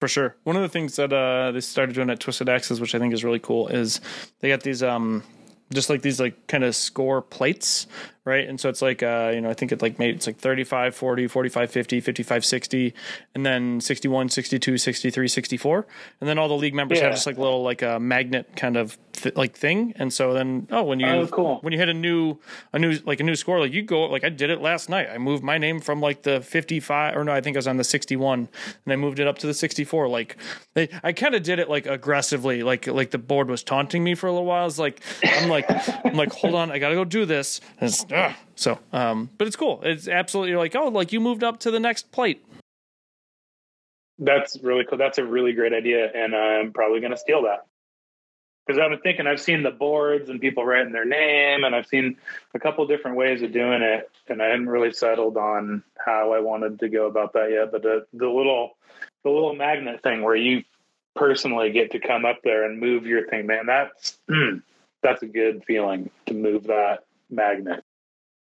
Speaker 1: For sure. One of the things that uh, they started doing at Twisted Axes, which I think is really cool, is they got these um, just like these like kind of score plates right? And so it's like uh you know i think it like made it's like 35 40 45 50 55 60 and then 61 62 63 64 and then all the league members yeah. have just like little like a magnet kind of th- like thing. And so then oh when you
Speaker 2: oh, cool.
Speaker 1: when you hit a new a new like a new score like you go like i did it last night. I moved my name from like the 55 or no i think i was on the 61 and i moved it up to the 64 like they, i kind of did it like aggressively like like the board was taunting me for a little while. It's like i'm like i'm like hold on i gotta go do this. And Ugh. So, um, but it's cool. It's absolutely like, oh, like you moved up to the next plate.
Speaker 2: That's really cool. That's a really great idea, and I'm probably going to steal that because I've been thinking. I've seen the boards and people writing their name, and I've seen a couple different ways of doing it, and I hadn't really settled on how I wanted to go about that yet. But the the little the little magnet thing where you personally get to come up there and move your thing, man, that's that's a good feeling to move that magnet.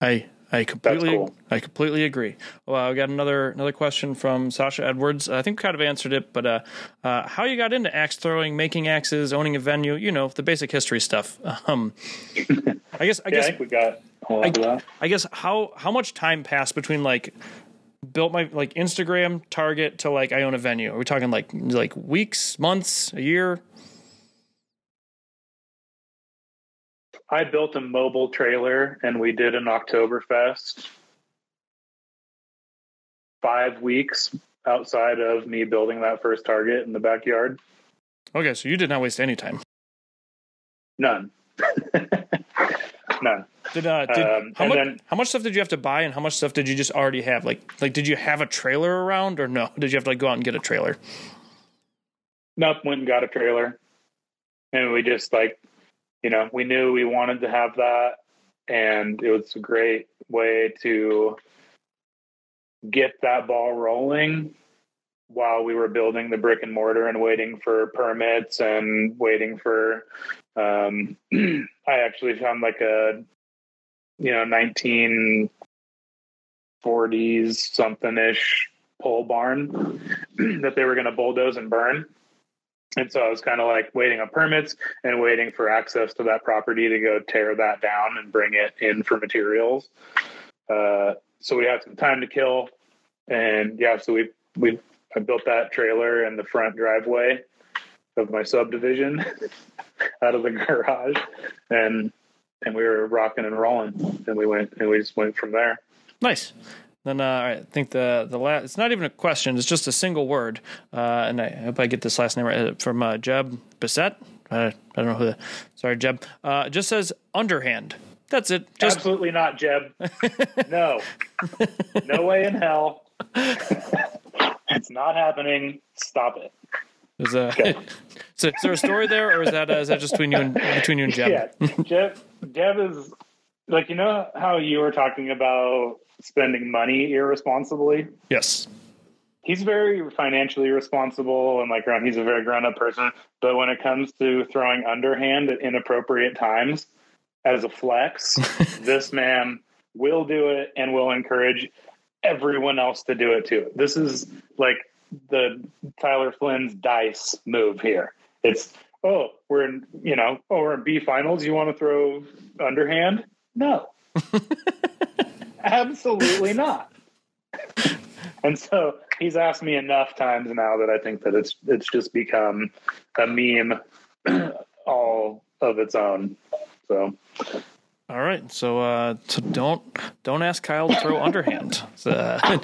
Speaker 1: I I completely cool. I completely agree. Well, I got another another question from Sasha Edwards. I think we kind of answered it, but uh, uh, how you got into axe throwing, making axes, owning a venue, you know, the basic history stuff. Um, I guess I
Speaker 2: yeah,
Speaker 1: guess
Speaker 2: I think we got
Speaker 1: I, I guess how how much time passed between like built my like Instagram target to like I own a venue? Are we talking like like weeks, months, a year?
Speaker 2: I built a mobile trailer and we did an Oktoberfest five weeks outside of me building that first target in the backyard.
Speaker 1: Okay, so you did not waste any time.
Speaker 2: None. None.
Speaker 1: Did uh did,
Speaker 2: Um,
Speaker 1: how much
Speaker 2: then-
Speaker 1: how much stuff did you have to buy and how much stuff did you just already have? Like like did you have a trailer around or no? Did you have to like go out and get a trailer?
Speaker 2: Nope, went and got a trailer. And we just like, you know, we knew we wanted to have that. And it was a great way to get that ball rolling while we were building the brick and mortar and waiting for permits and waiting for, um, I actually found like a, you know, 1940s something ish pole barn that they were going to bulldoze and burn. And so I was kind of like waiting on permits and waiting for access to that property to go tear that down and bring it in for materials. Uh, so we had some time to kill, and yeah, so we we I built that trailer in the front driveway of my subdivision out of the garage, and and we were rocking and rolling, and we went and we just went from there.
Speaker 1: Nice. Then uh, I think the the last it's not even a question; it's just a single word. Uh, and I hope I get this last name right uh, from uh, Jeb Bissett. I, I don't know who. The, sorry, Jeb. Uh, it just says underhand. That's it. Just
Speaker 2: Absolutely not, Jeb. no, no way in hell. it's not happening. Stop it.
Speaker 1: is, uh, so is there a story there, or is that uh, is that just between you and between you and Jeb?
Speaker 2: Yeah, Jeb. Jeb is like you know how you were talking about spending money irresponsibly.
Speaker 1: Yes.
Speaker 2: He's very financially responsible and like he's a very grown up person. But when it comes to throwing underhand at inappropriate times as a flex, this man will do it and will encourage everyone else to do it too. This is like the Tyler Flynn's dice move here. It's oh, we're in you know, oh, we're in B finals. You want to throw underhand? No. Absolutely not. And so he's asked me enough times now that I think that it's it's just become a meme all of its own. So
Speaker 1: All right. So uh, so don't don't ask Kyle to throw underhand. Uh,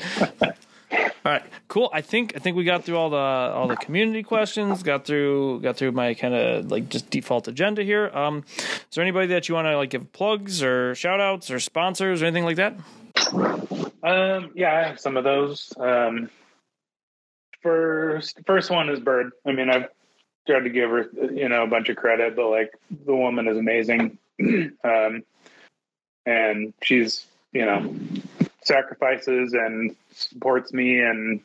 Speaker 1: all right. Cool. I think I think we got through all the all the community questions. Got through got through my kind of like just default agenda here. Um, is there anybody that you want to like give plugs or shout outs or sponsors or anything like that?
Speaker 2: Um, yeah, I have some of those. Um, first, first one is Bird. I mean, I've tried to give her, you know, a bunch of credit, but like the woman is amazing. um, and she's, you know, sacrifices and supports me and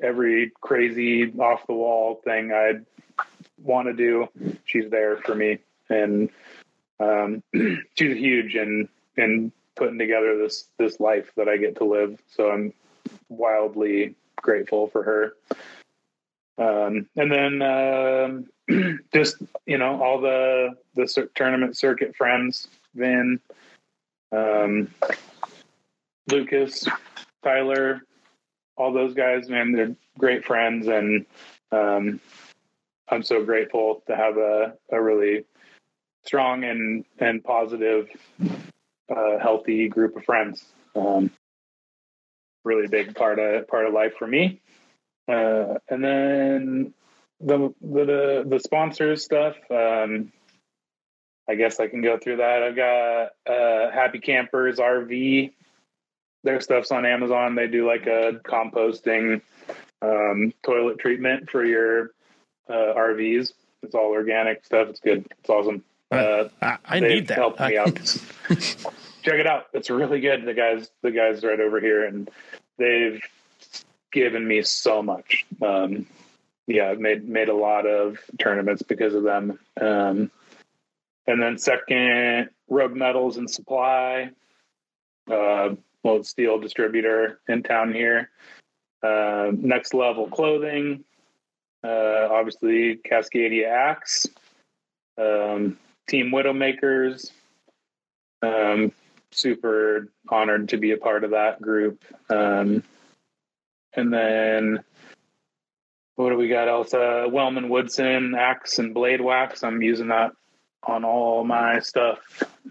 Speaker 2: every crazy off the wall thing I want to do. She's there for me. And, um, she's huge in, in putting together this this life that I get to live. So I'm wildly grateful for her. Um, and then um, just you know all the the tournament circuit friends, Vin, um, Lucas, Tyler, all those guys. Man, they're great friends, and um, I'm so grateful to have a a really strong and and positive uh, healthy group of friends. Um, really big part of part of life for me. Uh, and then the the the sponsors stuff. Um, I guess I can go through that. I've got uh, Happy Campers RV. Their stuff's on Amazon. They do like a composting um, toilet treatment for your uh, RVs. It's all organic stuff. It's good. It's awesome. Uh,
Speaker 1: I, I
Speaker 2: they've
Speaker 1: need that.
Speaker 2: Helped me out. Check it out. It's really good. The guys, the guys right over here, and they've given me so much. Um, yeah, I've made made a lot of tournaments because of them. Um, and then second, Rogue Metals and Supply, uh, well, steel distributor in town here. Uh, next level clothing, uh, obviously Cascadia Axe, um, Team Widowmakers. Um, super honored to be a part of that group. Um, and then what do we got else? Uh, Wellman Woodson axe and blade wax. I'm using that on all my stuff.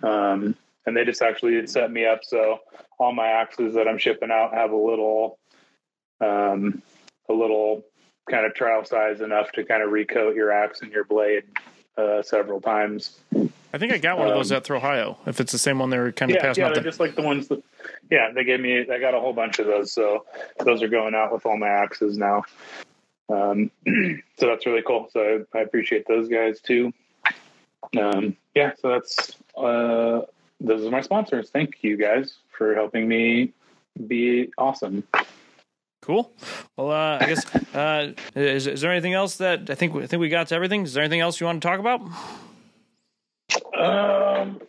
Speaker 2: Um, and they just actually set me up so all my axes that I'm shipping out have a little, um, a little kind of trial size enough to kind of recoat your axe and your blade uh, several times.
Speaker 1: I think I got one of those
Speaker 2: Um,
Speaker 1: at Throw Ohio. If it's the same one they were kind of
Speaker 2: Yeah,
Speaker 1: passing
Speaker 2: yeah,
Speaker 1: out.
Speaker 2: they're just like the ones that, yeah, they gave me. I got a whole bunch of those, so those are going out with all my axes now. Um, so that's really cool. So I, I appreciate those guys too. Um, yeah, so that's uh, those are my sponsors. Thank you guys for helping me be awesome.
Speaker 1: Cool. Well, uh, I guess uh, is, is there anything else that I think I think we got to everything? Is there anything else you want to talk about?
Speaker 2: Um,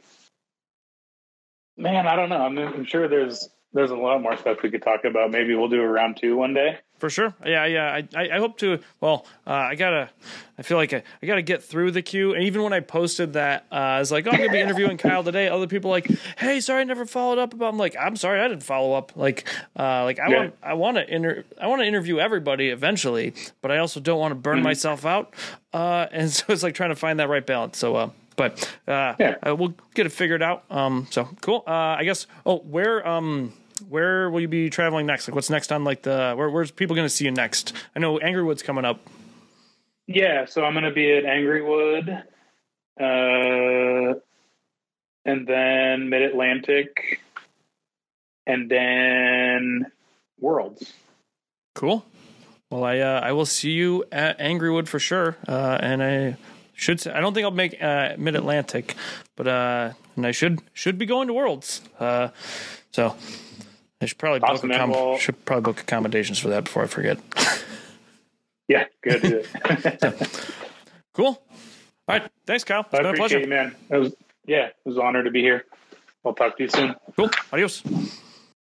Speaker 2: man, I don't know. I'm, I'm sure there's there's a lot more stuff we could talk about. Maybe we'll do a round two one day.
Speaker 1: For sure. Yeah, yeah. I, I, I hope to. Well, uh, I gotta. I feel like I, I gotta get through the queue. And even when I posted that, uh, I was like, "Oh, I'm gonna be interviewing Kyle today." Other people like, "Hey, sorry, I never followed up about." I'm like, "I'm sorry, I didn't follow up." Like, uh, like I
Speaker 2: Yeah.
Speaker 1: want, I want to inter, I want to interview everybody eventually, but I also don't want to burn myself out. Uh, and so it's like trying to find that right balance. So, uh, but uh,
Speaker 2: Yeah.
Speaker 1: uh, we'll get it figured out. Um, so cool. Uh, I guess. Oh, where um. Where will you be traveling next? Like, what's next on like the where? Where's people going to see you next? I know Angrywood's coming up.
Speaker 2: Yeah, so I'm going to be at Angrywood, uh, and then Mid Atlantic, and then Worlds.
Speaker 1: Cool. Well, I uh, I will see you at Angrywood for sure, uh, and I should. I don't think I'll make uh, Mid Atlantic, but uh, and I should should be going to Worlds. Uh, so I should probably book
Speaker 2: Awesome,
Speaker 1: accom-
Speaker 2: Well-
Speaker 1: should probably book accommodations for that before I forget.
Speaker 2: Yeah, good.
Speaker 1: cool. All right. Thanks, Kyle. It's
Speaker 2: I
Speaker 1: been a
Speaker 2: appreciate
Speaker 1: pleasure.
Speaker 2: you, man. It was yeah, it was an honor to be here. I'll talk to you soon.
Speaker 1: Cool. Adios.